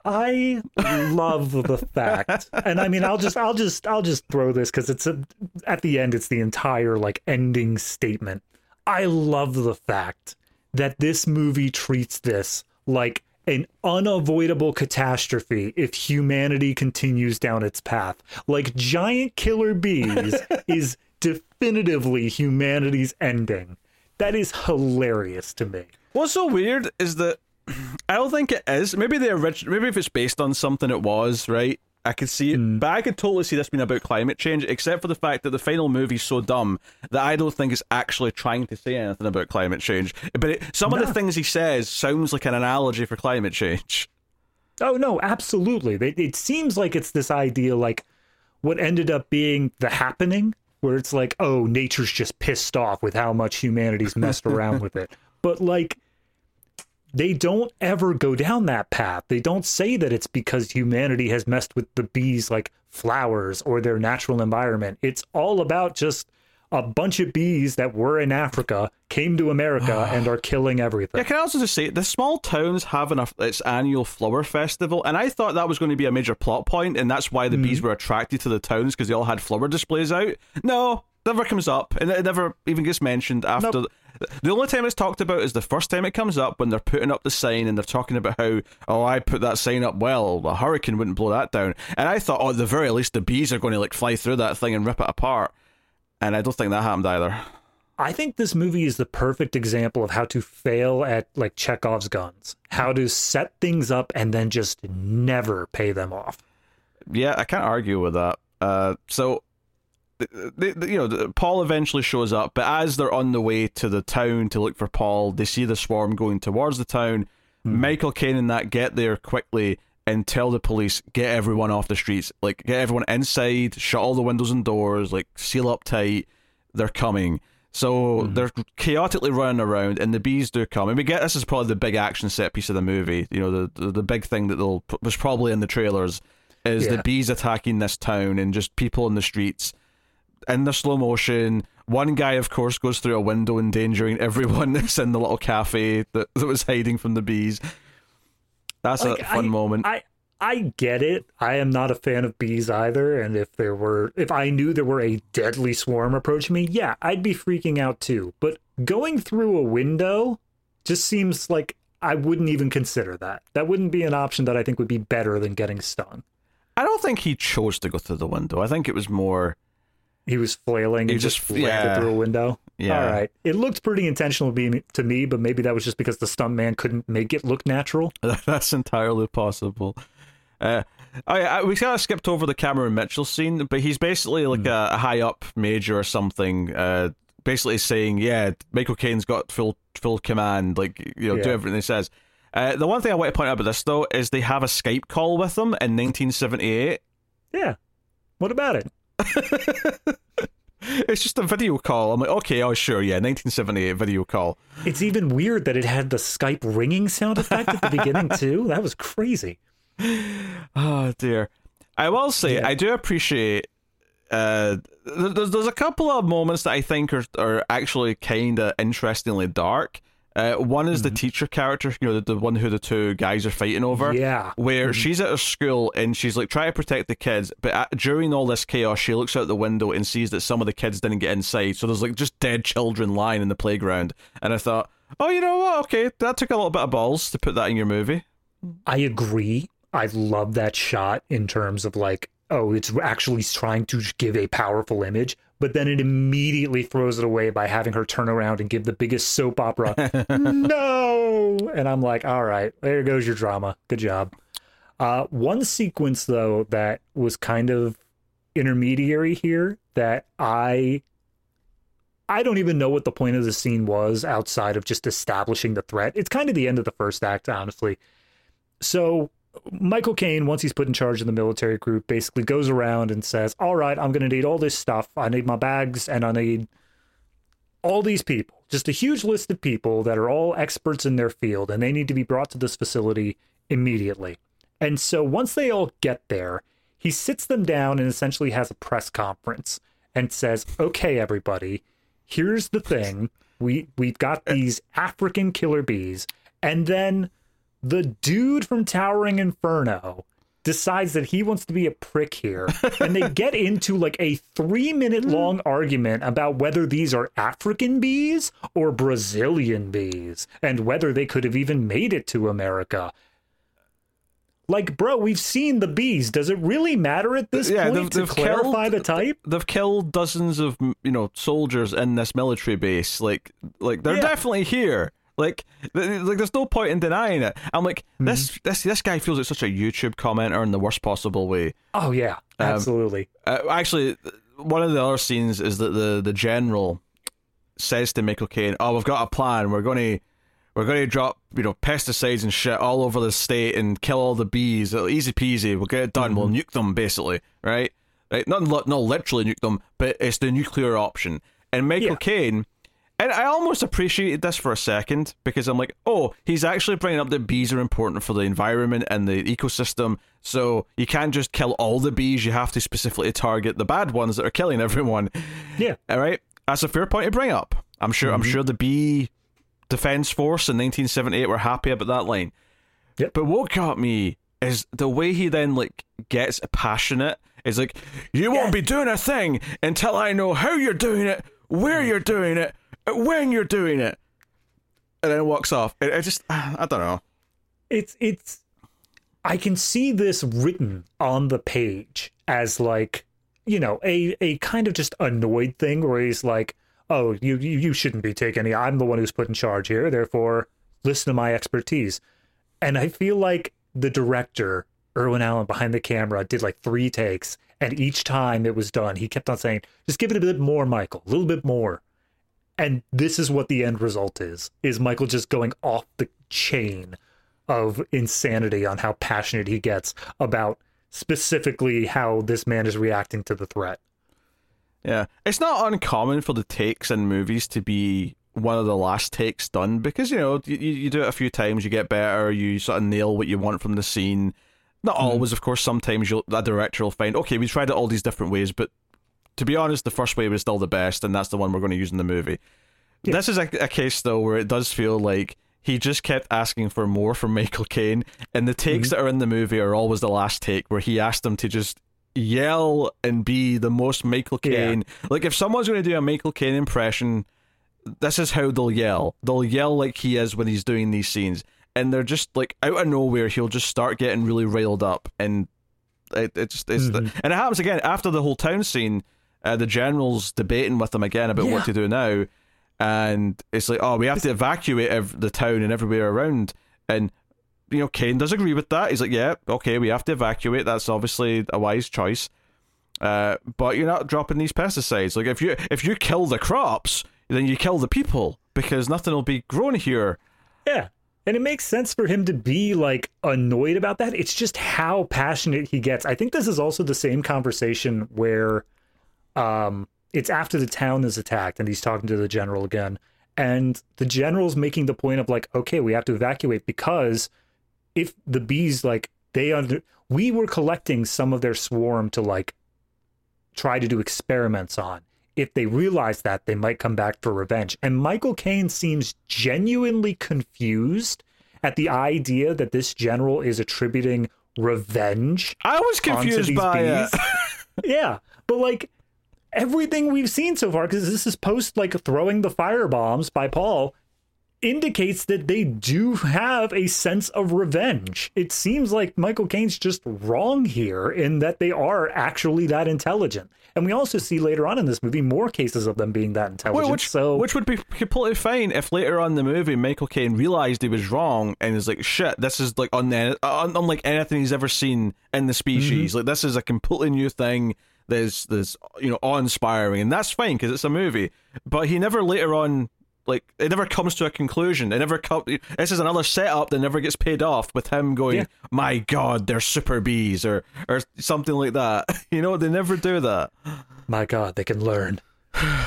I love the fact, and I mean, I'll just, I'll just, I'll just throw this because it's a, at the end, it's the entire like ending statement. I love the fact that this movie treats this like an unavoidable catastrophe if humanity continues down its path. Like giant killer bees is definitively humanity's ending. That is hilarious to me. What's so weird is that I don't think it is. Maybe the original. Maybe if it's based on something it was, right? I could see it, hmm. but I could totally see this being about climate change, except for the fact that the final movie's so dumb that I don't think it's actually trying to say anything about climate change. But it, some of the things he says sounds like an analogy for climate change. Oh no, absolutely. It, it seems like it's this idea, like what ended up being the happening, where it's like, oh, nature's just pissed off with how much humanity's messed around with it. But like, they don't ever go down that path. They don't say that it's because humanity has messed with the bees like flowers or their natural environment. It's all about just a bunch of bees that were in Africa came to America and are killing everything. Yeah, can I also just say the small towns have an, its annual flower festival, and I thought that was going to be a major plot point, and that's why the Mm-hmm. bees were attracted to the towns because they all had flower displays out. No, never comes up, and it never even gets mentioned after. The only time it's talked about is the first time it comes up when they're putting up the sign and they're talking about how, oh, I put that sign up well, a hurricane wouldn't blow that down. And I thought, oh, at the very least, the bees are going to like fly through that thing and rip it apart. And I don't think that happened either. I think this movie is the perfect example of how to fail at like Chekhov's guns. How to set things up and then just never pay them off. Yeah, I can't argue with that. Uh, so, the, the, you know, Paul eventually shows up, but as they're on the way to the town to look for Paul, they see the swarm going towards the town. Hmm. Michael Caine and that get there quickly and tell the police get everyone off the streets, like get everyone inside, shut all the windows and doors, like seal up tight. They're coming. So hmm. they're chaotically running around, and the bees do come. And we get this is probably the big action set piece of the movie. You know, the the, the big thing that they'll was probably in the trailers is the bees attacking this town and just people in the streets in the slow motion. One guy, of course, goes through a window, endangering everyone that's in the little cafe that, that was hiding from the bees. That's Like, a fun I- moment. I I get it. I am not a fan of bees either, and if there were if I knew there were a deadly swarm approaching me, yeah, I'd be freaking out too. But going through a window just seems like I wouldn't even consider that. That wouldn't be an option that I think would be better than getting stung. I don't think he chose to go through the window. I think it was more. He was flailing He and just, just- yeah. through a window. Yeah. All right. It looked pretty intentional to me- but maybe that was just because the stunt man couldn't make it look natural. That's entirely possible. Uh, I, I, we kind of skipped over the Cameron Mitchell scene, but he's basically like a, a high up major or something. Uh, basically saying, "Yeah, Michael Caine's got full full command. Like you know, do everything he says." Uh, the one thing I want to point out about this though is they have a Skype call with him in 1978. Yeah. What about it? It's just a video call. I'm like, okay, oh sure, yeah, 1978 video call. It's even weird that it had the Skype ringing sound effect at the beginning too. That was crazy. Oh dear. I will say Yeah. I do appreciate. Uh, there's there's a couple of moments that I think are are actually kind of interestingly dark. Uh, one is Mm-hmm. the teacher character, you know, the, the one who the two guys are fighting over. Yeah. Where she's at her school and she's like trying to protect the kids, but at, during all this chaos, she looks out the window and sees that some of the kids didn't get inside. So there's like just dead children lying in the playground. And I thought, oh, you know what? Okay, that took a little bit of balls to put that in your movie. I agree. I love that shot in terms of like, oh, it's actually trying to give a powerful image, but then it immediately throws it away by having her turn around and give the biggest soap opera. no! And I'm like, all right, there goes your drama. Good job. Uh, one sequence, though, that was kind of intermediary here that I. I don't even know what the point of the scene was outside of just establishing the threat. It's kind of the end of the first act, honestly. So Michael Caine, once he's put in charge of the military group, basically goes around and says, All right, I'm going to need all this stuff. I need my bags and I need all these people, just a huge list of people that are all experts in their field, and they need to be brought to this facility immediately. And so once they all get there, he sits them down and essentially has a press conference and says, Okay, everybody, here's the thing. We we've got eh. these African killer bees, and then the dude from Towering Inferno decides that he wants to be a prick here and they get into like a 3 minute long mm. argument about whether these are African bees or Brazilian bees and whether they could have even made it to America. Like bro, we've seen the bees. Does it really matter at this Yeah, point they've- to they've clarify killed- the type? they've killed dozens of you know soldiers in this military base. Like, like they're Yeah. definitely here. Like, th- like there's no point in denying it. I'm like, Mm-hmm. this, this, this guy feels like such a YouTube commenter in the worst possible way. Oh yeah, absolutely. Uh, actually, one of the other scenes is that the the general says to Michael Caine, "Oh, we've got a plan. We're going to." We're going to drop, you know, pesticides and shit all over the state and kill all the bees. Easy peasy. We'll get it done. We'll nuke them, basically, right? Right? Not, not literally nuke them, but it's the nuclear option. And Michael Yeah. And I almost appreciated this for a second because I'm like, oh, he's actually bringing up that bees are important for the environment and the ecosystem. So you can't just kill all the bees. You have to specifically target the bad ones that are killing everyone. Yeah. All right. That's a fair point to bring up. I'm sure. I'm mm-hmm. sure the bee defense force in 1978 were happy about that line. Yep. But what got me is the way he then like gets passionate. Is like, you won't be doing a thing until I know how you're doing it, where mm. you're doing it, when you're doing it, and then walks off. It, it just, I don't know. it's it's I can see this written on the page as like you know a a kind of just annoyed thing where he's like oh you you, you shouldn't be taking any I'm the one who's put in charge here therefore listen to my expertise and I feel like the director Irwin Allen behind the camera did like three takes and each time it was done he kept on saying just give it a bit more Michael a little bit more and this is what the end result is is michael just going off the chain of insanity on how passionate he gets about specifically how this man is reacting to the threat Yeah, it's not uncommon for the takes in movies to be one of the last takes done because you know you, you do it a few times, you get better, you sort of nail what you want from the scene. Not mm-hmm. always, of course. Sometimes you'll the director will find okay, we tried it all these different ways, but to be honest, the first way was still the best, and that's the one we're going to use in the movie. This is a, a case though where it does feel like he just kept asking for more from Michael Caine, and the takes that are in the movie are always the last take where he asked him to just yell and be the most Michael Yeah. Caine. Like if someone's going to do a Michael Caine impression, this is how they'll yell. They'll yell like he is when he's doing these scenes, and they're just like out of nowhere. He'll just start getting really railed up, and it, it's it's Mm-hmm. and it happens again after the whole town scene. Uh, the general's debating with them again about Yeah. what to do now, and it's like, oh, we have to evacuate ev- the town and everywhere around, and you know, Caine does agree with that. He's like, yeah, okay, we have to evacuate. That's obviously a wise choice. Uh, but you're not dropping these pesticides. Like if you if you kill the crops, then you kill the people because nothing will be grown here. yeah and it makes sense for him to be like annoyed about that it's just how passionate he gets i think this is also the same conversation where um it's after the town is attacked and he's talking to the general again. And the general's making the point of like okay we have to evacuate because if the bees like they under we were collecting some of their swarm to like try to do experiments on. If they realize that they might come back for revenge. And michael caine seems genuinely confused at the idea that this general is attributing revenge I was confused these by bees. yeah, but like everything we've seen so far, because this is post like throwing the fire bombs by Paul, indicates that they do have a sense of revenge. It seems like Michael Caine's just wrong here in that they are actually that intelligent. And we also see later on in this movie more cases of them being that intelligent. Well, which, so which would be completely fine if later on in the movie Michael Caine realized he was wrong and is like, "Shit, this is like un- un- unlike anything he's ever seen in the species. Mm-hmm. Like this is a completely new thing. There's, there's, you know, awe-inspiring, and that's fine because it's a movie. But he never later on, like, it never comes to a conclusion. It never comes. This is another setup that never gets paid off with him going, Yeah. "My God, they're super bees," or or something like that. You know, they never do that. my god they can learn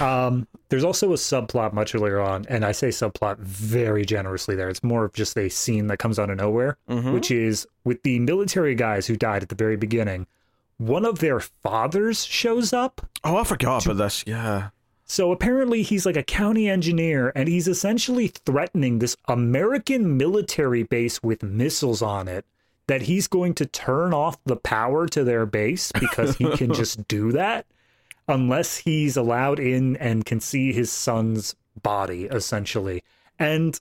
um there's also a subplot much earlier on and i say subplot very generously there it's more of just a scene that comes out of nowhere which is with the military guys who died at the very beginning one of their fathers shows up Oh, I forgot about this. Yeah. so apparently he's like a county engineer and he's essentially threatening this American military base with missiles on it that he's going to turn off the power to their base because he can just do that unless he's allowed in and can see his son's body essentially. And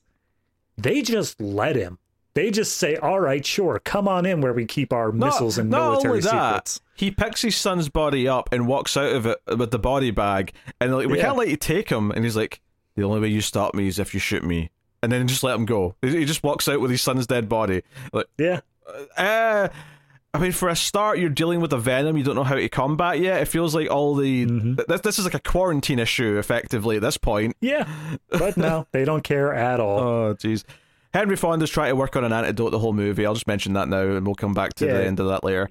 they just let him. They just say, "All right, sure, come on in where we keep our missiles and not military only that, secrets." He picks his son's body up and walks out of it with the body bag, and like, we Yeah. can't let you take him. And he's like, the only way you stop me is if you shoot me, and then just let him go. He he just walks out with his son's dead body. Like, Yeah. uh, I mean, for a start, you're dealing with a venom you don't know how to combat yet. It feels like all the Mm-hmm. this this is like a quarantine issue, effectively at this point. Yeah. But no, they don't care at all. Oh, jeez. Henry Fonda's trying to work on an antidote the whole movie. I'll just mention that now, and we'll come back to Yeah. the end of that later.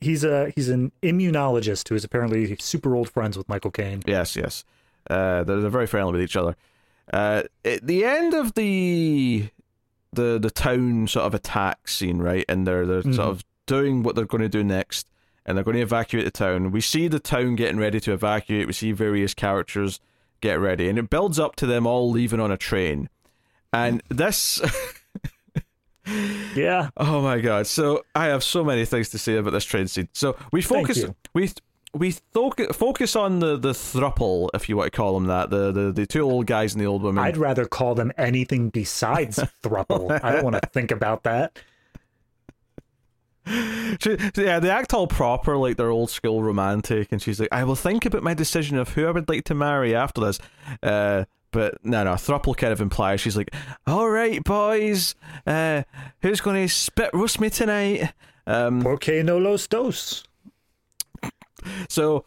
He's a he's an immunologist who is apparently super old friends with Michael Caine. Yes, yes. Uh, they're, they're very friendly with each other. Uh, at the end of the the the town sort of attack scene, right, and they're they're Mhm. sort of doing what they're going to do next, and they're going to evacuate the town. We see the town getting ready to evacuate. We see various characters get ready, and it builds up to them all leaving on a train. And this, Yeah. oh my god! So I have so many things to say about this train scene. So we focus, we we focus focus on the the thruple, if you want to call them that, the the the two old guys and the old woman. I'd rather call them anything besides thruple. I don't want to think about that. She, yeah, they act all proper, like they're old school romantic, and she's like, "I will think about my decision of who I would like to marry after this." Uh, but no, no, Thruple kind of implies she's like, "All right, boys, uh, who's going to spit roast me tonight?" Um, Porque no los dos. so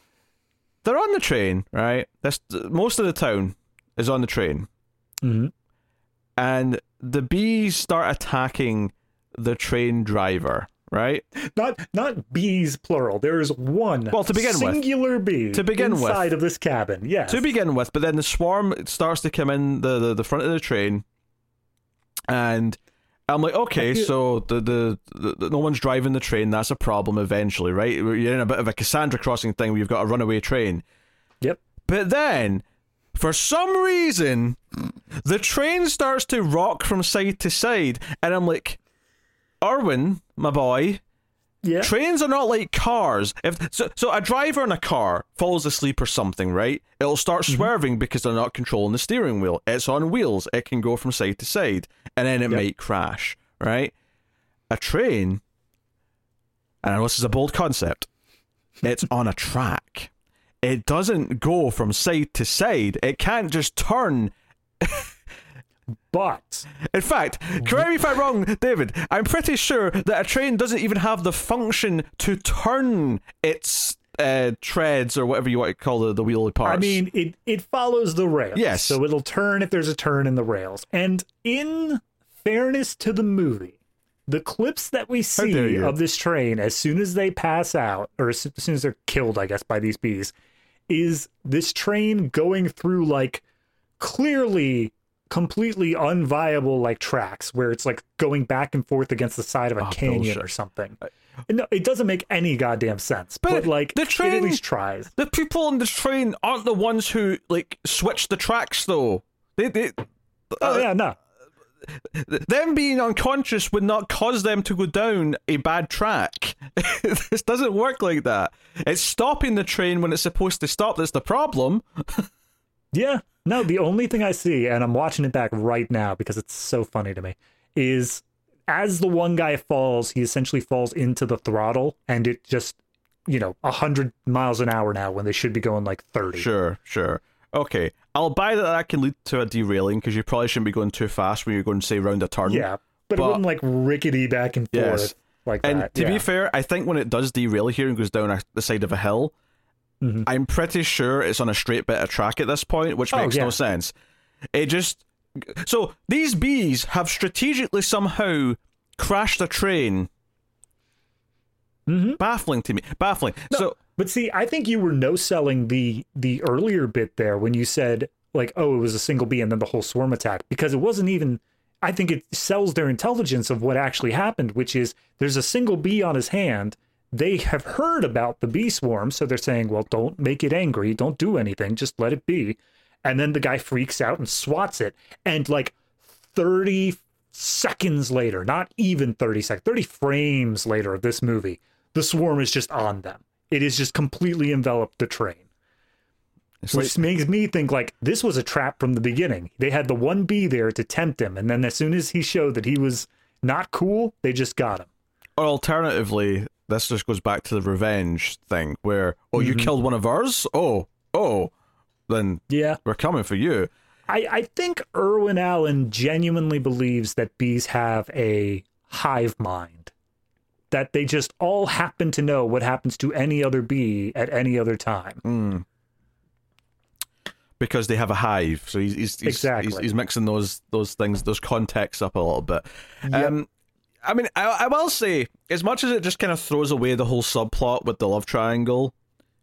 they're on the train, right? That's most of the town is on the train, hmm and the bees start attacking the train driver, right? Not not bees plural. There is one. Well, to begin with. singular bee To begin with. inside of this cabin. Yes. to begin with, but then the swarm starts to come in the, the, the front of the train, and I'm like, okay, feel- so the, the, the, the no one's driving the train. That's a problem eventually, right? You're in a bit of a Cassandra crossing thing where you've got a runaway train. Yep. But then, for some reason, the train starts to rock from side to side, and I'm like, Irwin, my boy, Yeah. Trains are not like cars. If so, so a driver in a car falls asleep or something, right? It'll start mm-hmm. swerving because they're not controlling the steering wheel. It's on wheels. It can go from side to side, and then it Yep. might crash, right? A train, and I know this is a bold concept. It's on a track. It doesn't go from side to side. It can't just turn but in fact, correct me if I'm wrong, David. I'm pretty sure that a train doesn't even have the function to turn its uh, treads or whatever you want to call the, the wheelie parts. I mean, it it follows the rails. Yes. So it'll turn if there's a turn in the rails. And in fairness to the movie, the clips that we see of this train as soon as they pass out, or as as soon as they're killed, I guess, by these bees, is this train going through like clearly completely unviable like tracks where it's like going back and forth against the side of a Oh, canyon bullshit. or something. No, it doesn't make any goddamn sense. But, But like the it train- at least tries. the people on the train aren't the ones who like switch the tracks, though. They, they, Oh uh, yeah, no. them being unconscious would not cause them to go down a bad track. this doesn't work like that. It's stopping the train when it's supposed to stop. That's the problem. Yeah. No, the only thing I see, and I'm watching it back right now because it's so funny to me, is as the one guy falls, he essentially falls into the throttle and it just, you know, 100 miles an hour now when they should be going like 30. Sure, sure. Okay, I'll buy that that can lead to a derailing because you probably shouldn't be going too fast when you're going, say, round a turn. Yeah. But, But- it wouldn't like rickety back and forth Yes. like And that. to yeah. be fair, I think when it does derail here and goes down a, the side of a hill, Mhm. I'm pretty sure it's on a straight bit of track at this point, which Oh, makes no sense. It just. So these bees have strategically somehow crashed a train. Mhm. Baffling to me. Baffling. So But see, I think you were no selling the the earlier bit there when you said like, oh, it was a single bee and then the whole swarm attack because it wasn't even. I think it sells their intelligence of what actually happened, which is there's a single bee on his hand. They have heard about the bee swarm, so they're saying, well, don't make it angry, don't do anything, just let it be. And then the guy freaks out and swats it, and like thirty seconds later, not even 30 seconds, 30 frames later of this movie, the swarm is just on them. It has just completely enveloped the train. it's Which like, makes me think like this was a trap from the beginning. They had the one bee there to tempt him, and then as soon as he showed that he was not cool, they just got him. or alternatively, this just goes back to the revenge thing where, oh, you Mhm. killed one of ours? Oh, oh, then Yeah. we're coming for you. I, I think Irwin Allen genuinely believes that bees have a hive mind. That they just all happen to know what happens to any other bee at any other time. Mm. Because they have a hive, so he's he's he's, Exactly. he's, he's mixing those those things, those contexts up a little bit. Yep. Um, I mean, I, I will say, as much as it just kind of throws away the whole subplot with the love triangle,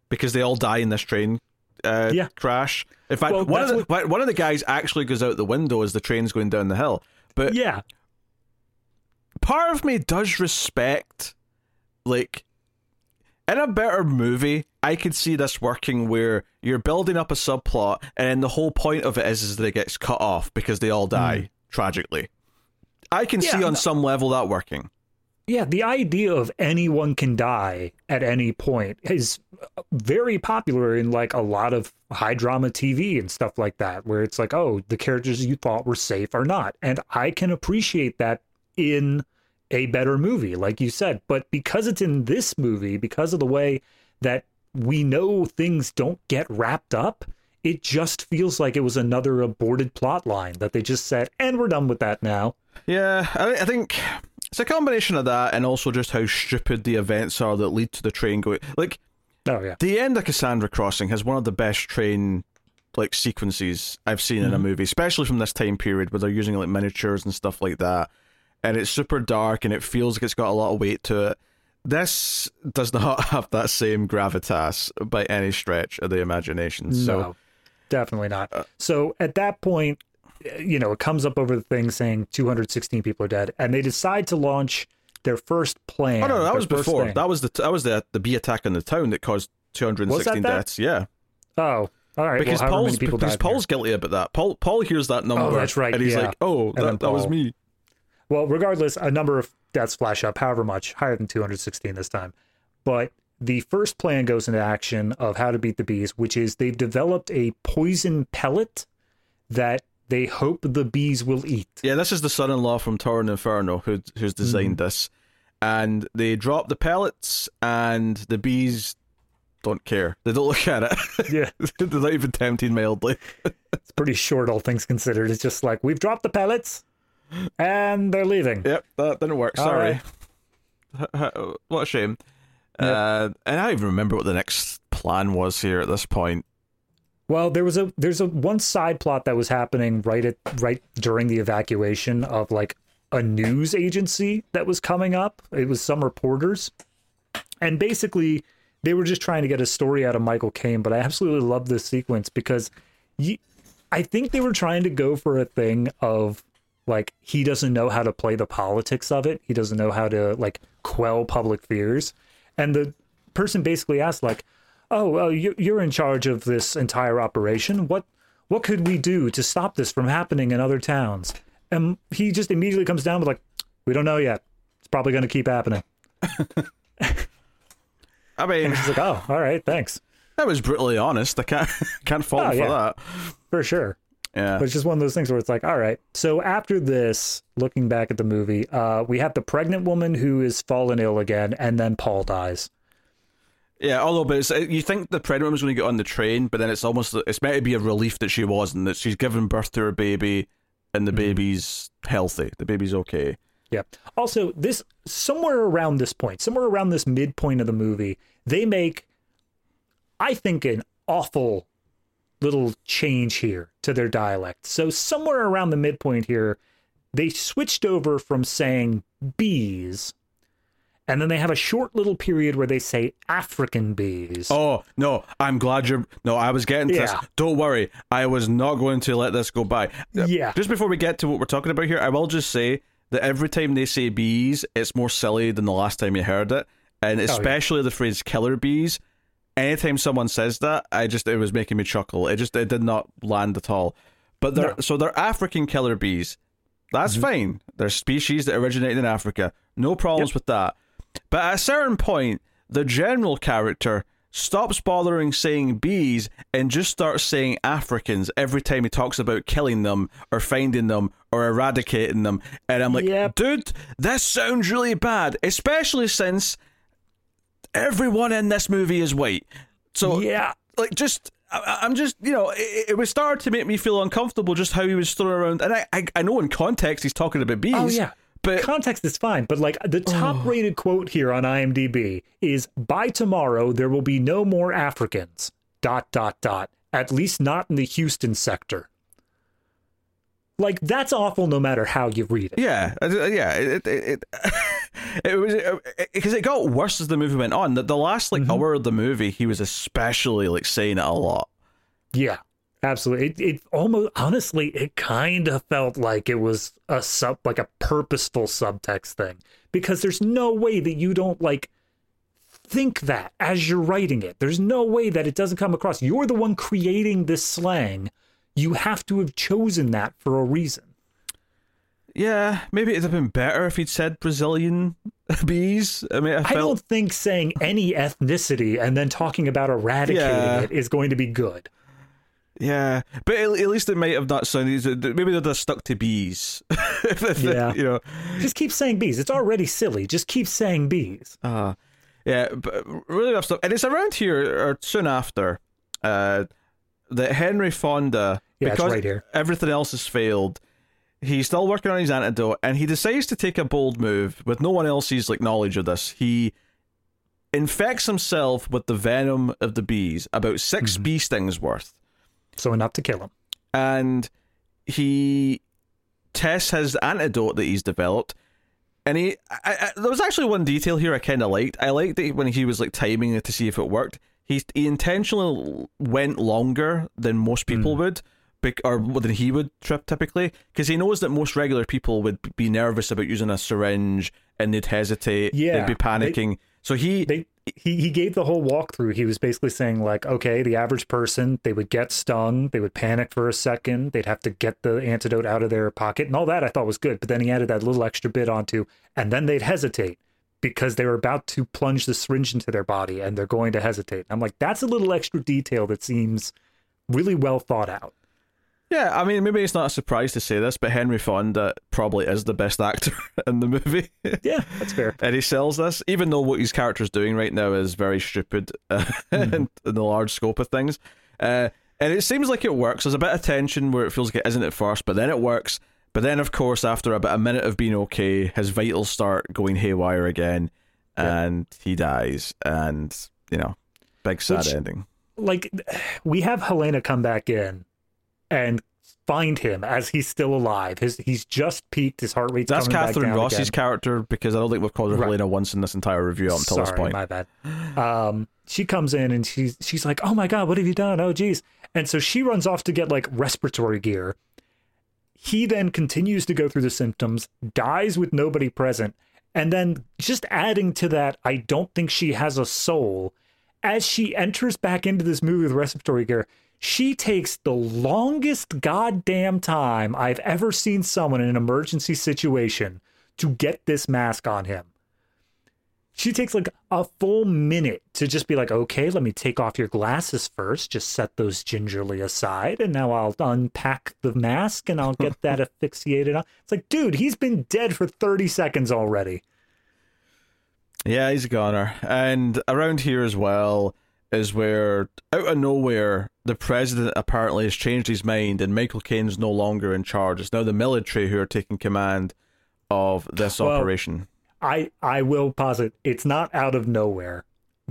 because they all die in this train uh, Yeah. crash. In fact, Well, one of the one of the guys actually goes out the window as the train's going down the hill. But Yeah. part of me does respect, like, in a better movie, I could see this working where you're building up a subplot, and the whole point of it is, is that it gets cut off because they all die tragically. I can see on some level that working. Yeah, the idea of anyone can die at any point is very popular in like a lot of high drama TV and stuff like that, where it's like, oh, the characters you thought were safe are not. And I can appreciate that in a better movie, like you said. But because it's in this movie, because of the way that we know things don't get wrapped up, it just feels like it was another aborted plot line that they just said, and we're done with that now. Yeah, I, I think it's a combination of that and also just how stupid the events are that lead to the train going. Like Oh, yeah. the end of Cassandra Crossing has one of the best train like sequences I've seen in a movie, especially from this time period where they're using like miniatures and stuff like that. And it's super dark and it feels like it's got a lot of weight to it. This does not have that same gravitas by any stretch of the imagination. So no, definitely not. so at that point, uh, you know, it comes up over the thing saying 216 people are dead, and they decide to launch their first plan. Oh no, that was before. thing. That was the that was the the bee attack on the town that caused 216 that? deaths. Yeah. Oh, all right. because well, Paul's people because Paul's guilty about that. Paul Paul hears that oh, number. oh, that's right, And he's yeah. like, "Oh, that, that was me." Well, regardless, a number of deaths flash up, however much, higher than 216 this time. But the first plan goes into action of how to beat the bees, which is they've developed a poison pellet that they hope the bees will eat. Yeah, this is the son-in-law from Towering Inferno who who's designed Mm-hmm. this, and they drop the pellets, and the bees don't care. They don't look at it. Yeah. They're not even tempting mildly. It's pretty short, all things considered. It's just like we've dropped the pellets, and they're leaving. Yep, that didn't work. Sorry. what a shame. Uh, and I don't even remember what the next plan was here at this point. Well, there was a there's a one side plot that was happening right at right during the evacuation of like a news agency that was coming up. It was some reporters, and basically they were just trying to get a story out of Michael Caine. But I absolutely love this sequence because you, I think they were trying to go for a thing of like he doesn't know how to play the politics of it. He doesn't know how to like quell public fears, and the person basically asked like oh, uh, you- you're in charge of this entire operation. What what could we do to stop this from happening in other towns? And he just immediately comes down with like, we don't know yet. It's probably going to keep happening. I mean, He's like, oh, all right, thanks that was brutally honest. I can't can't fault Oh, for yeah. that. for sure. Yeah. But it's just one of those things where it's like, all right. So after this, looking back at the movie, uh, we have the pregnant woman who is fallen ill again, and then Paul dies. Yeah, although, but it's, uh, you think the pregnant was going to get on the train, but then it's almost it's meant to be a relief that she wasn't. That she's given birth to her baby, and the mm-hmm. baby's healthy. The baby's okay. Yeah. Also, this somewhere around this point, somewhere around this midpoint of the movie, they make, I think, an awful little change here to their dialect. So somewhere around the midpoint here, they switched over from saying bees, and then they have a short little period where they say African bees. Oh no, I'm glad you're. No, I was getting to this. Don't worry, I was not going to let this go by. Yeah. Just before we get to what we're talking about here, I will just say that every time they say bees, it's more silly than the last time you heard it, and Oh, especially the phrase "killer bees." Anytime someone says that, I just it was making me chuckle. It just it did not land at all. But they're No. so they're African killer bees. That's Mm-hmm. fine. They're species that originated in Africa. No problems with that. But at a certain point, the general character stops bothering saying bees and just starts saying Africans every time he talks about killing them or finding them or eradicating them. And I'm like, Yep. dude, this sounds really bad, especially since everyone in this movie is white. So yeah. like just I, I'm just you know it, it was starting to make me feel uncomfortable just how he was throwing around and I, I I know in context he's talking about oh, bees Oh yeah. But Context is fine, but like the oh. top rated quote here on IMDb is by tomorrow there will be no more Africans. Dot dot dot. At least not in the Houston sector. Like that's awful no matter how you read it. yeah uh, uh yeah it it it, it was uh, because it got worse as the movie went on the, the last like mm-hmm. hour of the movie he was especially like saying it a lot Yeah, absolutely. It, it almost, honestly, it kind of felt like it was a sub, like a purposeful subtext thing, because there's no way that you don't like think that as you're writing it. There's no way that it doesn't come across. You're the one creating this slang. You have to have chosen that for a reason. Yeah, maybe it'd have been better if he'd said Brazilian bees. I mean, I, I don't think saying any ethnicity and then talking about eradicating Yeah. it is going to be good. Yeah, but at, at least it might have not sounded. Maybe they'd have stuck to bees. Yeah. you know. Just keep saying bees. It's already silly. Just keep saying bees. Uh, yeah, but really rough stuff. And it's around here or soon after uh, that Henry Fonda, Yeah, because right here. everything else has failed, he's still working on his antidote, and he decides to take a bold move with no one else's like knowledge of this. He infects himself with the venom of the bees, about 6 Mm-hmm. bee stings worth, So enough to kill him. and he tests his antidote that he's developed. And he, I, I, there was actually one detail here I kind of liked. I liked that when he was like timing it to see if it worked. He he intentionally went longer than most people hmm. would, bec- or than he would trip typically, because he knows that most regular people would be nervous about using a syringe and they'd hesitate, Yeah, they'd be panicking. so he, They he he gave the whole walkthrough. He was basically saying like, okay, the average person they would get stung, they would panic for a second, they'd have to get the antidote out of their pocket, and all that I thought was good. But then he added that little extra bit onto, and then they'd hesitate because they were about to plunge the syringe into their body and they're going to hesitate. I'm like, that's a little extra detail that seems really well thought out. Yeah, I mean, maybe it's not a surprise to say this, but Henry Fonda probably is the best actor in the movie. Yeah, that's fair. and he sells this, even though what his character's doing right now is very stupid uh, in, in the large scope of things. Uh, and it seems like it works. There's a bit of tension where it feels like it isn't at first, but then it works. But then, of course, after about a minute of being okay, his vitals start going haywire again, and he dies. And you know, big sad Which- ending. like we have Helena come back in and find him as he's still alive. His he's just peaked. His heart rate's That's coming back Katharine Ross's again. character because I don't think we've called her Right. Helena once in this entire review up until Sorry, this point. my bad. Um, she comes in and she's she's like, "Oh my god, what have you done? Oh geez!" And so she runs off to get like respiratory gear. He then continues to go through the symptoms, dies with nobody present, and then just adding to that, I don't think she has a soul. As she enters back into this movie with respiratory gear, she takes the longest goddamn time I've ever seen someone in an emergency situation to get this mask on him. She takes like a full minute to just be like, okay, let me take off your glasses first. Just set those gingerly aside. And now I'll unpack the mask and I'll get that asphyxiated on. It's like, dude, he's been dead for 30 seconds already. Yeah, he's a goner. And around here as well is where, out of nowhere, the president apparently has changed his mind and Michael Caine's no longer in charge. It's now the military who are taking command of this Well, operation. I, I will posit it's not out of nowhere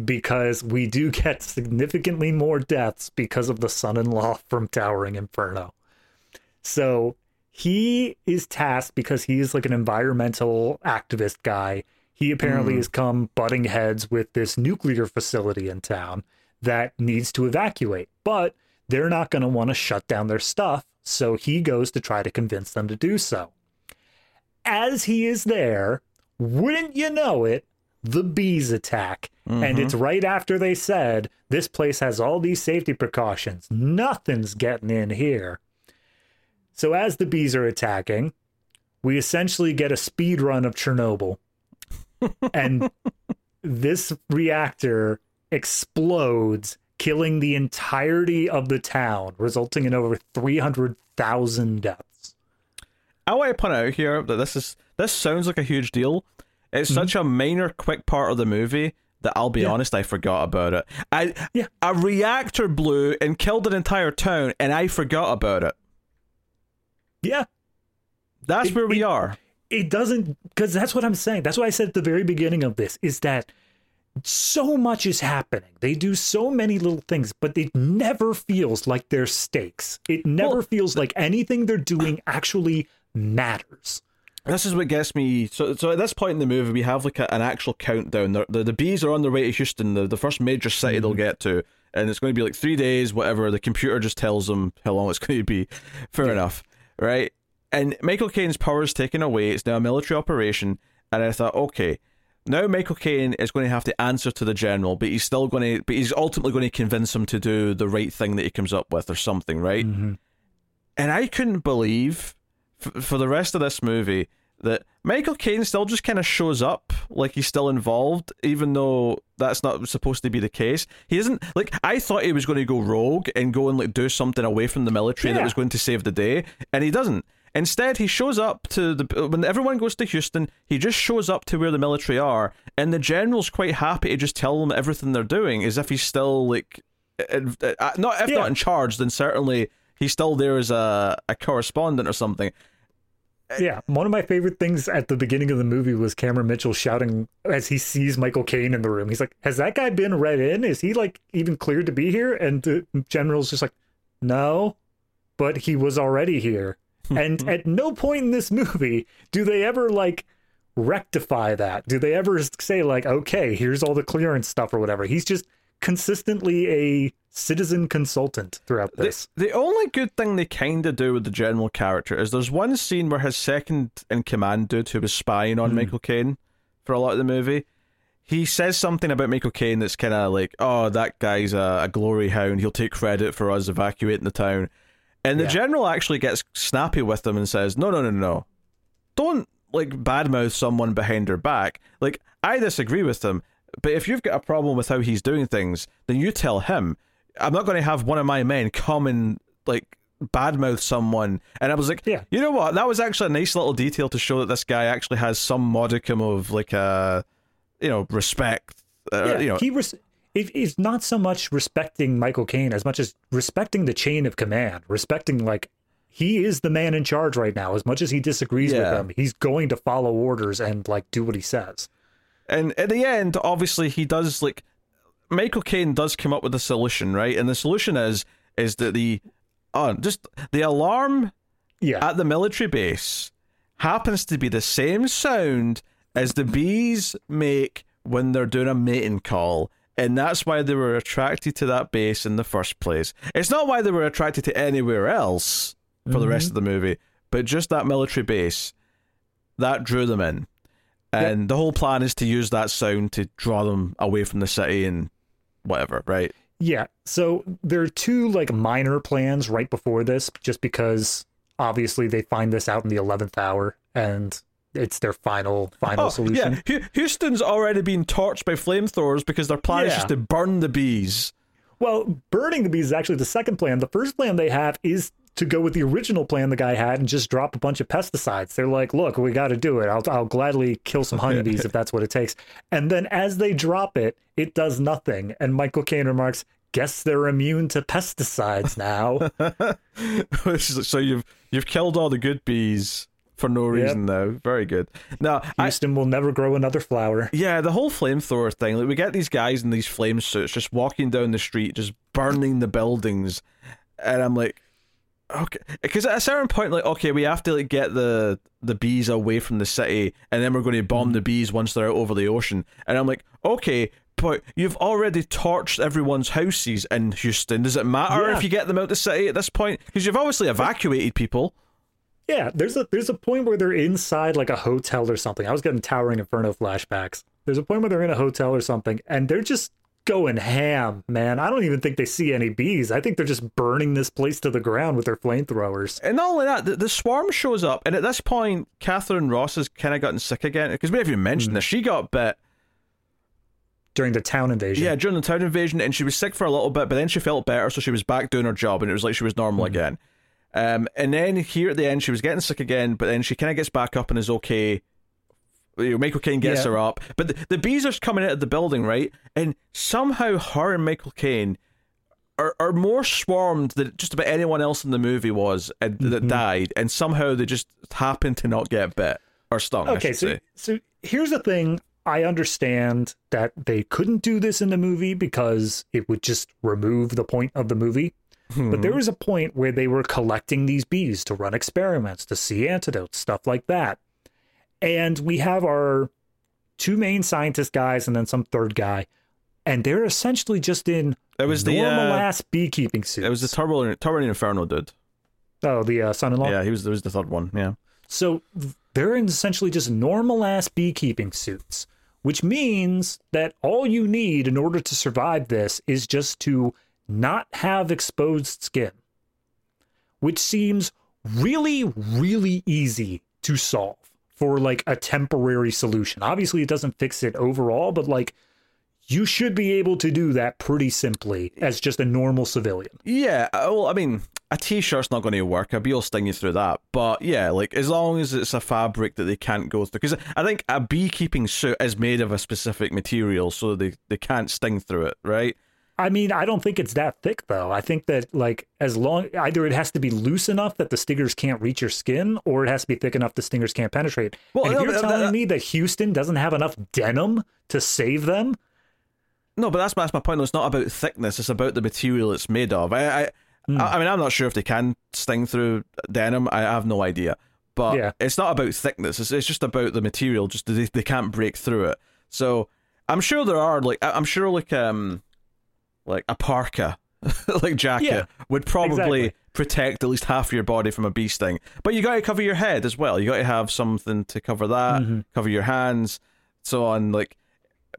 because we do get significantly more deaths because of the son in law from Towering Inferno. So he is tasked because he is like an environmental activist guy. He apparently hmm. has come butting heads with this nuclear facility in town that needs to evacuate, but they're not going to want to shut down their stuff. So he goes to try to convince them to do so. As he is there, wouldn't you know it, the bees attack. And it's mm-hmm. right after they said, This place has all these safety precautions. Nothing's getting in here. So as the bees are attacking, we essentially get a speed run of Chernobyl. and this reactor explodes, killing the entirety of the town, resulting in over 300,000 deaths. I want to point out here that this is this sounds like a huge deal. It's such a minor, quick part of the movie that I'll be Mm-hmm. Yeah. honest, I forgot about it. I Yeah. a reactor blew and killed an entire town, and I forgot about it. Yeah, That's It- where we it- are. it doesn't because that's what i'm saying that's what i said at the very beginning of this is that so much is happening they do so many little things but it never feels like there's stakes it never Well, feels like anything they're doing actually matters This is what gets me. So, so at this point in the movie, we have like a, an actual countdown. The, the, the bees are on their way to Houston, the, the first major city they'll mm-hmm. get to, and it's going to be like three days, whatever. The computer just tells them how long it's going to be. Fair Yeah. enough, right? And Michael Caine's is taken away. It's now a military operation, and I thought, okay, now Michael Caine is going to have to answer to the general, but he's still going to, but he's ultimately going to convince him to do the right thing that he comes up with or something, right? Mhm. And I couldn't believe f- for the rest of this movie that Michael Caine still just kind of shows up like he's still involved, even though that's not supposed to be the case. He isn't like I thought he was going to go rogue and go and like do something away from the military that was going to save the day, and he doesn't. Instead, he shows up to the when everyone goes to Houston. He just shows up to where the military are, and the general's quite happy to just tell them everything they're doing, as if he's still like, uh, uh, not if Yeah. not in charge, then certainly he's still there as a, a correspondent or something. Yeah, one of my favorite things at the beginning of the movie was Cameron Mitchell shouting as he sees Michael Caine in the room. He's like, "Has that guy been read in? Is he like even cleared to be here?" And the general's just like, "No, but he was already here." And at no point in this movie do they ever like rectify that. Do they ever say like, "Okay, here's all the clearance stuff" or whatever? He's just consistently a citizen consultant throughout The, this. the only good thing they kind of do with the general character is there's one scene where his second in command dude who was spying on hmm. Michael Caine for a lot of the movie, he says something about Michael Caine that's kind of like, oh, that guy's a, a glory hound. He'll take credit for us evacuating the town. And the Yeah. general actually gets snappy with them and says, no, no, no, no. Don't like badmouth someone behind their back. Like, I disagree with them, but if you've got a problem with how he's doing things, then you tell him. I'm not going to have one of my men come and like badmouth someone. And I was like, Yeah. you know what? That was actually a nice little detail to show that this guy actually has some modicum of like a, you know, respect. Uh, yeah, you know, he res- it is not so much respecting Michael Caine as much as respecting the chain of command, respecting like he is the man in charge right now. As much as he disagrees Yeah. with him, he's going to follow orders and like do what he says. And at the end, obviously, he does like Michael Caine does come up with a solution, right? And the solution is is that the uh, just the alarm Yeah, at the military base happens to be the same sound as the bees make when they're doing a mating call. And that's why they were attracted to that base in the first place. It's not why they were attracted to anywhere else for the rest mm-hmm. of the movie, but just that military base that drew them in. And the whole plan is to use that sound to draw them away from the city and whatever, right? yeah. So there are two like minor plans right before this, just because obviously they find this out in the eleventh hour and it's their final final oh, solution. yeah. Hu- Houston's already been torched by flamethrowers because their plan is just to burn the bees. Well, burning the bees is actually the second plan. The first plan they have is to go with the original plan the guy had and just drop a bunch of pesticides. They're like, "Look, we got to do it. I'll I'll gladly kill some honeybees if that's what it takes." And then as they drop it, it does nothing. And Michael Caine remarks, "Guess they're immune to pesticides now." so you've you've killed all the good bees for no reason now. Very good. Now, I, Houston will never grow another flower. yeah, the whole flamethrower thing. Like we get these guys in these flame suits just walking down the street, just burning the buildings, and I'm like, okay, because at a certain point, like, okay, we have to like get the the bees away from the city, and then we're going to bomb the mm. bees once they're out over the ocean, and I'm like, okay. But you've already torched everyone's houses in Houston. Does it matter Yeah. if you get them out the city at this point? Because you've obviously evacuated people. Yeah, there's a there's a point where they're inside like a hotel or something. I was getting Towering Inferno flashbacks. There's a point where they're in a hotel or something, and they're just going ham, man. I don't even think they see any bees. I think they're just burning this place to the ground with their flamethrowers. And not only that, the, the swarm shows up, and at this point, Katharine Ross has kind of gotten sick again because we haven't even mentioned mm. this. She got bit, During the town invasion. yeah, during the town invasion, and she was sick for a little bit, but then she felt better, so she was back doing her job, and it was like she was normal mm. again. Um, and then here at the end, she was getting sick again, but then she kind of gets back up and is okay. You know, Michael Caine gets Yeah. her up, but the, the bees are coming out of the building, right? And somehow her and Michael Caine are, are more swarmed than just about anyone else in the movie was and, that died, and somehow they just happen to not get bit or stung. Okay, so say. so here's the thing. I understand that they couldn't do this in the movie because it would just remove the point of the movie. But there was a point where they were collecting these bees to run experiments, to see antidotes, stuff like that. And we have our two main scientist guys and then some third guy. And they're essentially just in It was the normal uh, ass beekeeping suits. it was the Turbo Turbo Inferno dude. oh the uh, son-in-law. Yeah, he was. There was the third one. Yeah. So they're in essentially just normal ass beekeeping suits, which means that all you need in order to survive this is just to not have exposed skin, which seems really, really easy to solve for like a temporary solution. Obviously, it doesn't fix it overall, but like you should be able to do that pretty simply as just a normal civilian. Yeah, uh, well, I mean, a t-shirt's not going to work. A bee will sting you through that. But yeah, like as long as it's a fabric that they can't go through, because I think a beekeeping suit is made of a specific material, so they they can't sting through it, right? I mean, I don't think it's that thick though. I think that like as long either it has to be loose enough that the stingers can't reach your skin, or it has to be thick enough the stingers can't penetrate. Well, and if no, you're telling me that Houston doesn't have enough denim to save them, No, but that's that's my point. though. It's not about thickness; it's about the material it's made of. I, I, I mean, I'm not sure if they can sting through denim. I have no idea. But Yeah. it's not about thickness. It's, it's just about the material. Just they, they can't break through it. So I'm sure there are like I'm sure like um like a parka like jacket Yeah, would probably exactly. protect at least half your body from a bee sting. But you got to cover your head as well. You got to have something to cover that, Mm-hmm. cover your hands, so on. Like,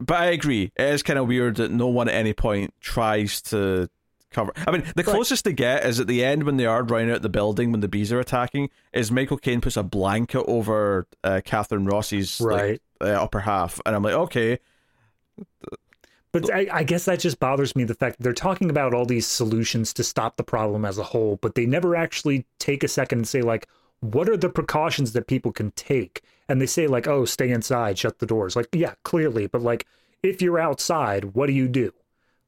but I agree. It is kind of weird that no one at any point tries to cover. I mean, the closest they get is at the end when they are running out the building when the bees are attacking. Is Michael Caine puts a blanket over uh, Katharine Ross's like, Right. uh, upper half, and I'm like, okay, But I, I guess that just bothers me the fact that they're talking about all these solutions to stop the problem as a whole, but they never actually take a second and say, like, what are the precautions that people can take? And they say, like, oh, stay inside, shut the doors. Like, yeah, clearly. But, like, if you're outside, what do you do?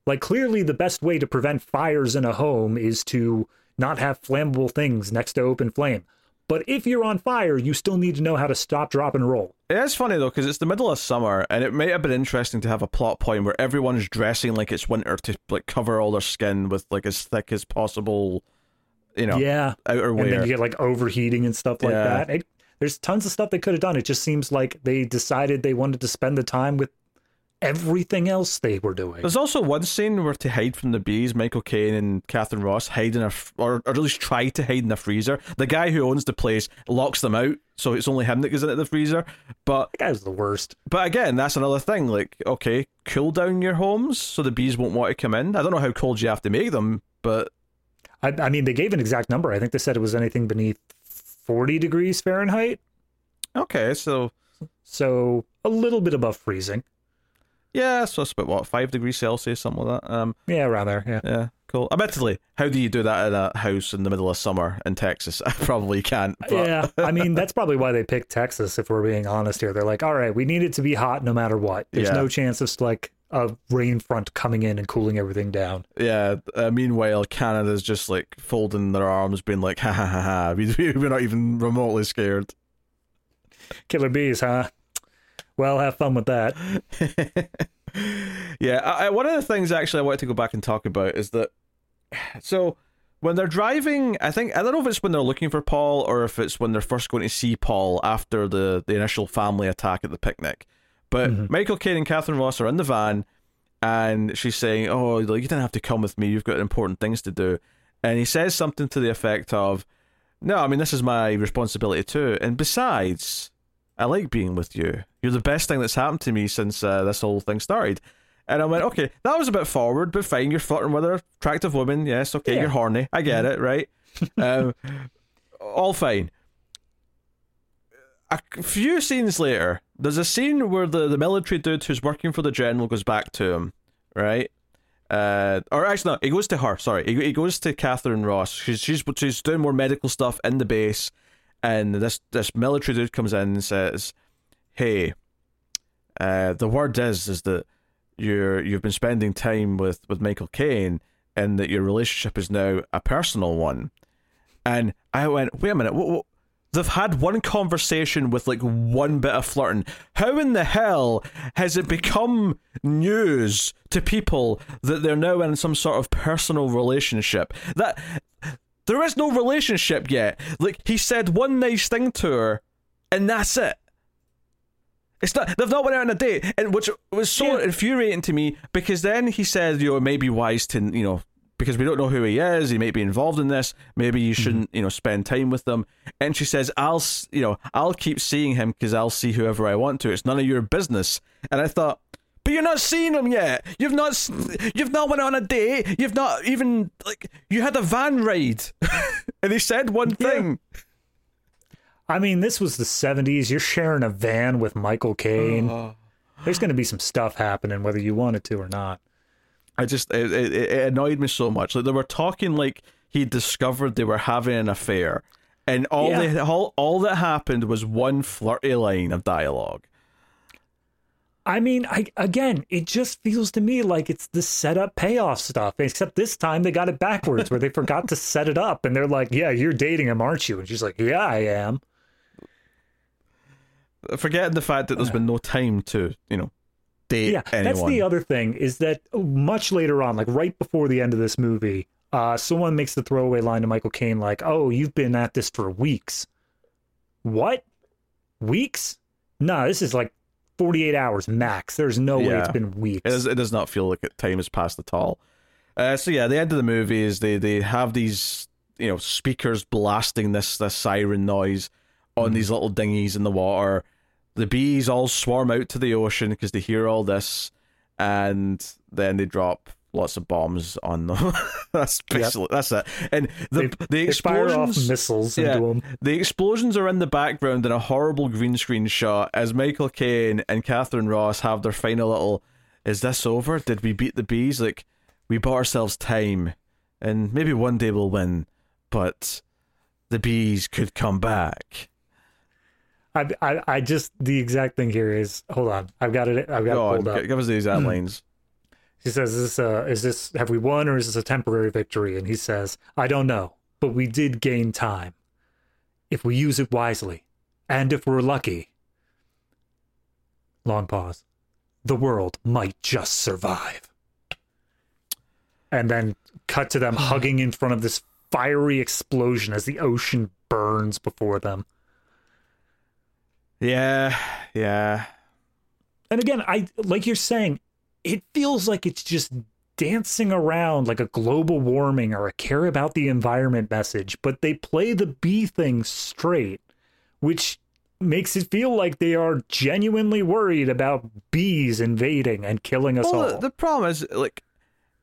Like, clearly, the best way to prevent fires in a home is to not have flammable things next to open flame. But if you're on fire, you still need to know how to stop, drop, and roll. It is funny though because it's the middle of summer, and it might have been interesting to have a plot point where everyone's dressing like it's winter to like cover all their skin with like as thick as possible, you know, Yeah. outerwear. and then you get like overheating and stuff like Yeah. that. It, there's tons of stuff they could have done. It just seems like they decided they wanted to spend the time with everything else they were doing. There's also one scene where to hide from the bees, Michael Caine and Katharine Ross hide in a, or, or at least try to hide in a freezer. The guy who owns the place locks them out, so it's only him that goes into the freezer. But That guy's the worst. but again, that's another thing. Like, okay, cool down your homes so the bees won't want to come in. I don't know how cold you have to make them, but I, I mean, they gave an exact number. I think they said it was anything beneath 40 degrees Fahrenheit, okay, so so a little bit above freezing. Yeah, so it's about what five degrees Celsius, something like that. Um, Yeah, rather. Yeah. yeah, cool. Admittedly, how do you do that in a house in the middle of summer in Texas? I probably can't. But yeah, I mean that's probably why they picked Texas. If we're being honest here, they're like, all right, we need it to be hot no matter what. There's Yeah. no chance of like a rain front coming in and cooling everything down. Yeah. Uh, meanwhile, Canada's just like folding their arms, being like, "Ha ha ha ha!" We're not even remotely scared. Killer bees, huh? Well, have fun with that. yeah. I, one of the things actually I wanted to go back and talk about is that so when they're driving, I think I don't know if it's when they're looking for Paul or if it's when they're first going to see Paul after the the initial family attack at the picnic. But mm-hmm. Michael Caine and Katharine Ross are in the van, and she's saying, "Oh, like, you didn't have to come with me. You've got important things to do." And he says something to the effect of, "No, I mean this is my responsibility too. And besides, I like being with you. You're the best thing that's happened to me since uh, this whole thing started." And I went, "Okay, that was a bit forward, but fine. You're flirting with her, attractive woman. Yes, okay, Yeah. you're horny. I get it, right? um, all fine." a few scenes later, there's a scene where the, the military dude who's working for the general goes back to him, right? Uh, or actually, no, he goes to her. Sorry, he, he goes to Katharine Ross. She's she's she's doing more medical stuff in the base, and this this military dude comes in and says, "Hey, uh, the word is is that you're you've been spending time with with Michael Caine, and that your relationship is now a personal one." And I went, "Wait a minute, what?" what They've had one conversation with like one bit of flirting. How in the hell has it become news to people that they're now in some sort of personal relationship? That there is no relationship yet. Like he said one nice thing to her, and that's it. It's not. They've not went out on a date, and which was so Yeah. infuriating to me because then he said, you know, it may be wise to, you know, because we don't know who he is. He may be involved in this. Maybe you mm-hmm. shouldn't, you know, spend time with them. And she says, I'll, you know, I'll keep seeing him because I'll see whoever I want to. It's none of your business. And I thought. But you're not seeing them yet. You've not. You've not went on a date. You've not even like. You had a van ride, and he said one thing. I mean, this was the 70s. You're sharing a van with Michael Caine. Oh. There's going to be some stuff happening, whether you want it to or not. I just it, it, it annoyed me so much. Like they were talking like he discovered they were having an affair, and all Yeah. they all all that happened was one flirty line of dialogue. I mean, I again, it just feels to me like it's the setup payoff stuff. Except this time they got it backwards, where they forgot to set it up, and they're like, "Yeah, you're dating him, aren't you?" And she's like, "Yeah, I am." Forgetting the fact that there's been no time to you know date Yeah, anyone. that's the other thing is that much later on, like right before the end of this movie, uh, someone makes the throwaway line to Michael Caine, like, "Oh, you've been at this for weeks." What? Weeks? No, this is like forty-eight hours max. There's no way it's been weeks. It does, it does not feel like it, time has passed at all. Uh, so yeah, the end of the movie is they they have these you know speakers blasting this this siren noise on these little dinghies in the water. The bees all swarm out to the ocean because they hear all this, and then they drop lots of bombs on them. that's basically that's it. And the the They off explosions. missiles Yeah, into him. the explosions are in the background in a horrible green screen shot as Michael Caine and Katharine Ross have their final little. Is this over? Did we beat the bees? Like we bought ourselves time, and maybe one day we'll win, but the bees could come back. I, I, I just the exact thing here is hold on, I've got it. I've got Go it on, pulled up. gi- give us the exact lines. She says, "Is this uh, is this have we won or is this a temporary victory?" And he says, "I don't know, but we did gain time if we use it wisely, and if we're lucky." Long pause. The world might just survive. And then cut to them hugging in front of this fiery explosion as the ocean burns before them. Yeah, yeah. And again, I like you're saying, it feels like it's just dancing around like a global warming or a care about the environment message, but they play the bee thing straight, which makes it feel like they are genuinely worried about bees invading and killing us Well, all. the, the problem is, like,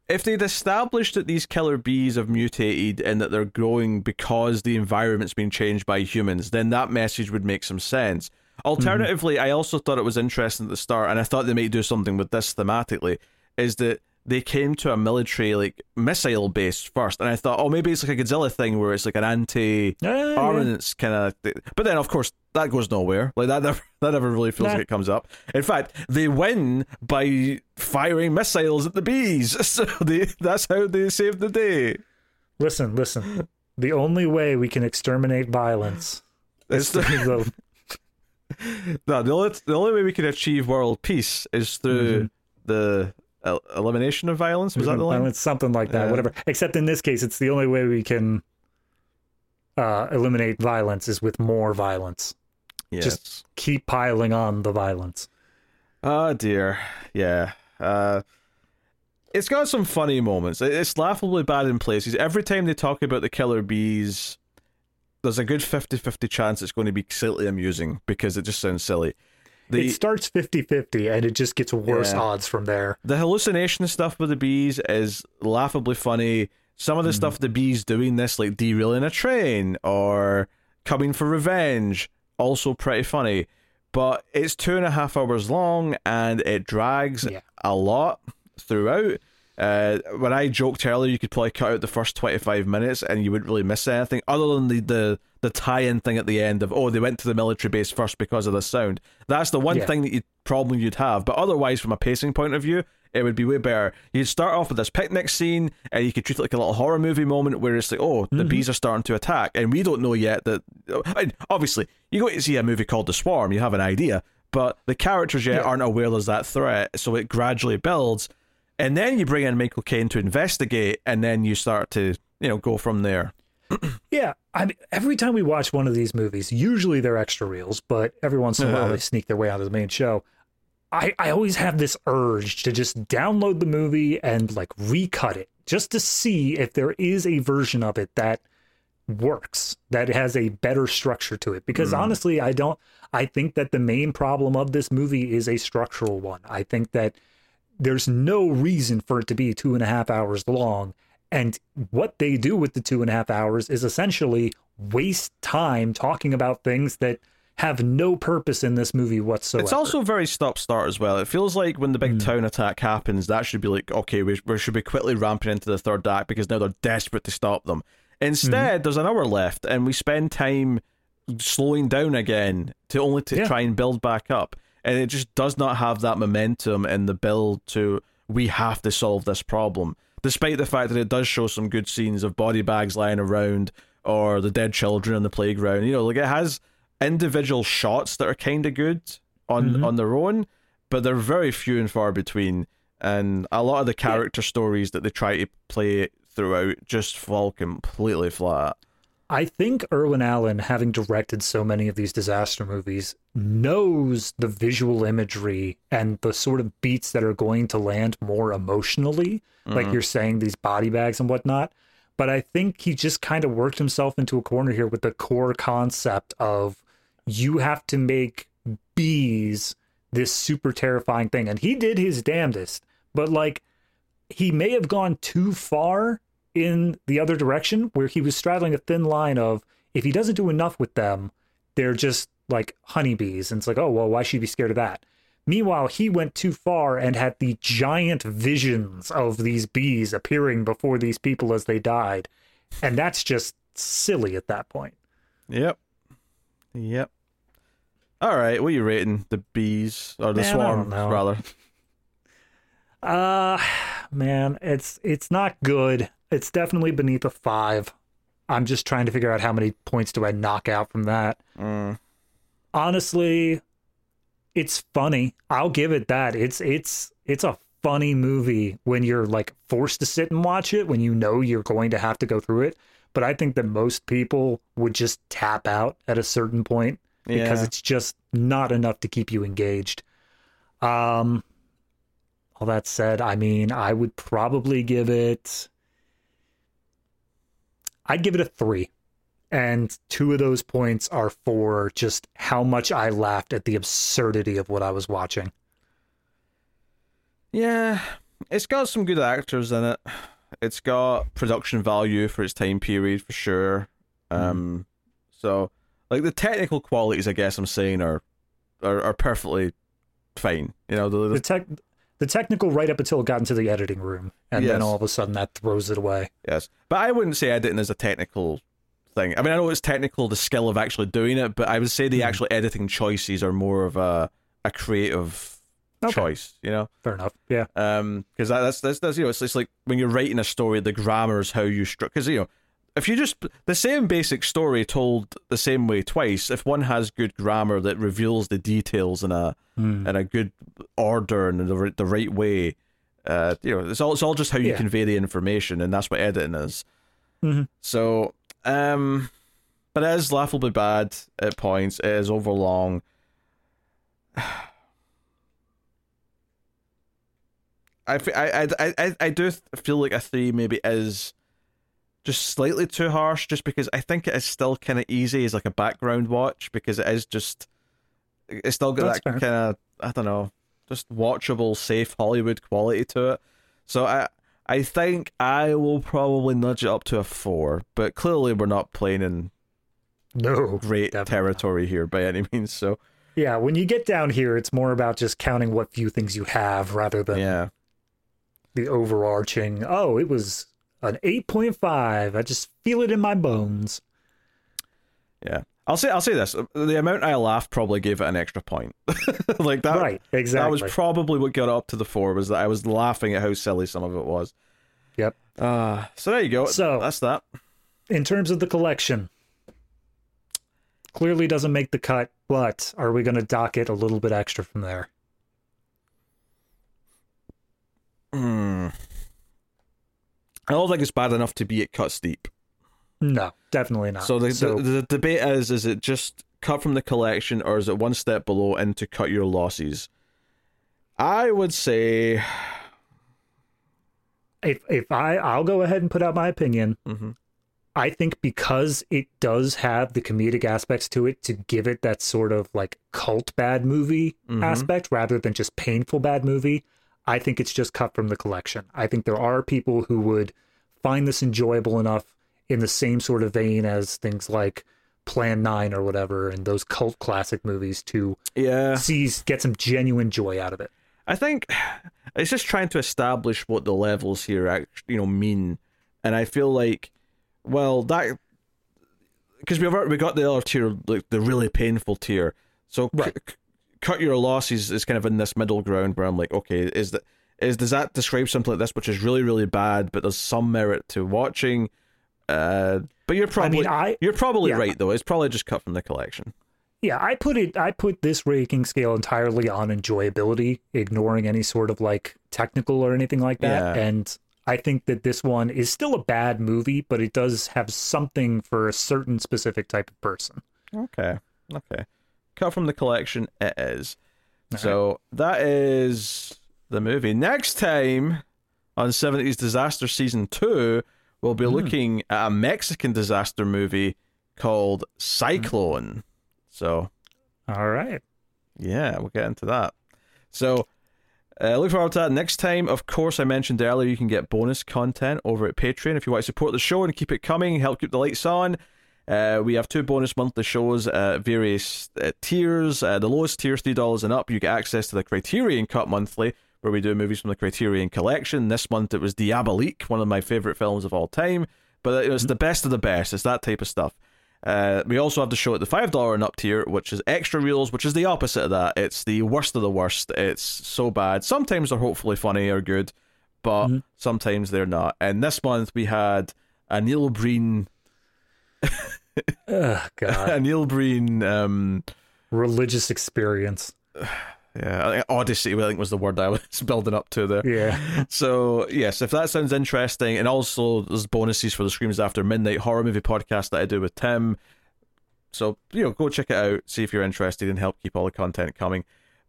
if they'd established that these killer bees have mutated and that they're growing because the environment's been changed by humans, then that message would make some sense. Alternatively, mm-hmm. I also thought it was interesting at the start, and I thought they might do something with this thematically, is that they came to a military like missile base first, and I thought, oh, maybe it's like a Godzilla thing where it's like an anti Yeah, yeah. armaments kind of. But then, of course, that goes nowhere. Like that never that never really feels Nah. like it comes up. In fact, they win by firing missiles at the bees. So they, that's how they save the day. Listen, listen. The only way we can exterminate violence is the no, the only the only way we can achieve world peace is through Mm-hmm. the el- elimination of violence. Was that the line? violence, something like that, Yeah. whatever. Except in this case, it's the only way we can uh, eliminate violence is with more violence. Yes. just- Keep piling on the violence. Oh dear. Yeah. Uh it's got some funny moments. It's laughably bad in places. Every time they talk about the killer bees, there's a good 50-50 chance it's going to be slightly amusing because it just sounds silly. The it starts 50-50 and it just gets worse Yeah. odds from there. the hallucination stuff with the bees is laughably funny. Some of the mm-hmm. stuff the bees doing this, like derailing a train or coming for revenge, also pretty funny. But it's two and a half hours long and it drags Yeah. a lot throughout. Uh, when I joked earlier, you could probably cut out the first twenty five minutes and you wouldn't really miss anything, other than the the, the tie in thing at the end of oh they went to the military base first because of the sound. That's the one Yeah. thing that you problem you'd have. But otherwise, from a pacing point of view, it would be way better. You'd start off with this picnic scene, and you could treat it like a little horror movie moment where it's like, oh, the bees are starting to attack, and we don't know yet that. I mean, obviously, you go to see a movie called The Swarm, you have an idea, but the characters yet Yeah. aren't aware there's that threat, so it gradually builds, and then you bring in Michael Caine to investigate, and then you start to, you know, go from there. Yeah, I mean, every time we watch one of these movies, usually they're extra reels, but every once in a while uh-huh. they sneak their way onto the main show. I, I always have this urge to just download the movie and like recut it just to see if there is a version of it that works, that has a better structure to it. Because mm. honestly, I don't, I think that the main problem of this movie is a structural one. I think that there's no reason for it to be two and a half hours long. And what they do with the two and a half hours is essentially waste time talking about things that have no purpose in this movie whatsoever. It's also very stop start as well. It feels like when the big Hmm. town attack happens, that should be like, okay, we, we should be quickly ramping into the third act because now they're desperate to stop them. Instead, Hmm. there's an hour left, and we spend time slowing down again to only to Yeah. try and build back up. And it just does not have that momentum in the build to we have to solve this problem. Despite the fact that it does show some good scenes of body bags lying around or the dead children on the playground. You know, like it has individual shots that are kind of good on Mhm. on their own, but they're very few and far between. And a lot of the character stories that they try to play throughout just fall completely flat. I think Irwin Allen, having directed so many of these disaster movies, knows the visual imagery and the sort of beats that are going to land more emotionally. Like mm-hmm. you're saying, these body bags and whatnot. But I think he just kind of worked himself into a corner here with the core concept of you have to make bees this super terrifying thing. And he did his damnedest, but like he may have gone too far in the other direction where he was straddling a thin line of if he doesn't do enough with them, they're just like honeybees. And it's like, oh, well, why should he be scared of that? Meanwhile, he went too far and had the giant visions of these bees appearing before these people as they died. And that's just silly at that point. Yep. Yep. All right, what are you rating the bees or the Man, swarm rather? Uh man, it's it's not good. It's definitely beneath a five. I'm just trying to figure out how many points do I knock out from that. Mm. honestly it's funny i'll give it that it's it's it's a funny movie when you're like forced to sit and watch it when you know you're going to have to go through it but i think that most people would just tap out at a certain point because Yeah. it's just not enough to keep you engaged um all that said i mean i would probably give it i'd give it a 3 and two of those points are for just how much I laughed at the absurdity of what I was watching. Yeah, it's got some good actors in it. It's got production value for its time period for sure. Um, so like the technical qualities, I guess I'm saying are are, are perfectly fine. You know, the, The the, tech, the technical right up until it got into the editing room, and then all of a sudden that throws it away. yes, but I wouldn't say editing is a technical thing. I mean, I know it's technical, the skill of actually doing it, but I would say the Mhm. actual editing choices are more of a a creative Okay. choice. You know. Fair enough. Yeah. um because that's that's that's you know it's, it's like when you're writing a story the grammar is how you structure because you know if you just the same basic story told the same way twice if one has good grammar that reveals the details in a Hmm. in a good order and in the, the right way uh you know it's all it's all just how you Yeah. convey the information and that's what editing is Mhm. so um but it is laughably bad at points it is overlong I, I, I, I, I do feel like a three maybe is just slightly too harsh, just because I think it is still kind of easy as like a background watch because it is just it's still got That's that kind of I don't know, just watchable, safe Hollywood quality to it. So I I think I will probably nudge it up to a four, but clearly we're not playing in No. great Definitely not. territory here by any means. So Yeah. When you get down here, it's more about just counting what few things you have rather than yeah, the overarching. Oh, it was an eight point five. I just feel it in my bones. yeah. I'll say I'll say this: the amount I laughed probably gave it an extra point. like that, right. Exactly. That was probably what got up to the four. Was that I was laughing at how silly some of it was. yep. Uh, so there you go. So- that's that. in terms of the collection, clearly doesn't make the cut, but are we going to dock it a little bit extra from there? Hmm. I don't think it's bad enough to be at cut steep. No, definitely not. So the, the the debate is: is it just cut from the collection, or is it one step below and to cut your losses? I would say if if I I'll go ahead and put out my opinion. Mhm. I think because it does have the comedic aspects to it to give it that sort of like cult bad movie Mhm. aspect rather than just painful bad movie, I think it's just cut from the collection. I think there are people who would find this enjoyable enough in the same sort of vein as things like Plan 9 or whatever and those cult classic movies to yeah. see get some genuine joy out of it. I think it's just trying to establish what the levels here actually, you know, mean, and I feel like, well, that because we've already- we got the other tier, like the really painful tier. So Right. c- cut your losses is kind of in this middle ground where I'm like, okay, is that is does that describe something like this, which is really really bad, but there's some merit to watching. Uh, but you're probably I mean, I you're probably yeah. right though. It's probably just cut from the collection. Yeah, I put it I put this ranking scale entirely on enjoyability, ignoring any sort of like technical or anything like that. Yeah. And I think that this one is still a bad movie, but it does have something for a certain specific type of person. Okay. Okay. Cut from the collection it is. All so that is the movie. Next time on 70s Disaster Season 2, we'll be Hmm. looking at a Mexican disaster movie called Cyclone. So, All right. yeah, we'll get into that. So, uh, look forward to that next time. Of course, I mentioned earlier you can get bonus content over at Patreon if you want to support the show and keep it coming, help keep the lights on. Uh, we have two bonus monthly shows at various uh, tiers. Uh, the lowest tier, three dollars and up, you get access to the Criterion Cut monthly, where we do movies from the Criterion Collection. This month it was Diabolique, one of my favorite films of all time. But it was the best of the best. It's that type of stuff. Uh, we also have the show at the five dollar and up tier, which is extra reels, which is the opposite of that. It's the worst of the worst. It's so bad. Sometimes they're hopefully funny or good, but Mhm. sometimes they're not. And this month we had a Neil Breen, Oh god. a Neil Breen, um, Religious experience. yeah, Odyssey. I think was the word I was building up to there. Yeah. So yes, if that sounds interesting, and also there's bonuses for the Screams After Midnight horror movie podcast that I do with Tim. So you know, go check it out, see if you're interested, and help keep all the content coming.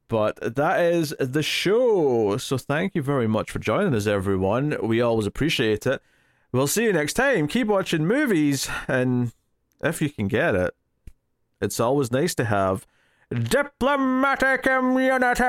But that is the show. So thank you very much for joining us, everyone. We always appreciate it. We'll see you next time. Keep watching movies, and if you can get it, it's always nice to have diplomatic immunity.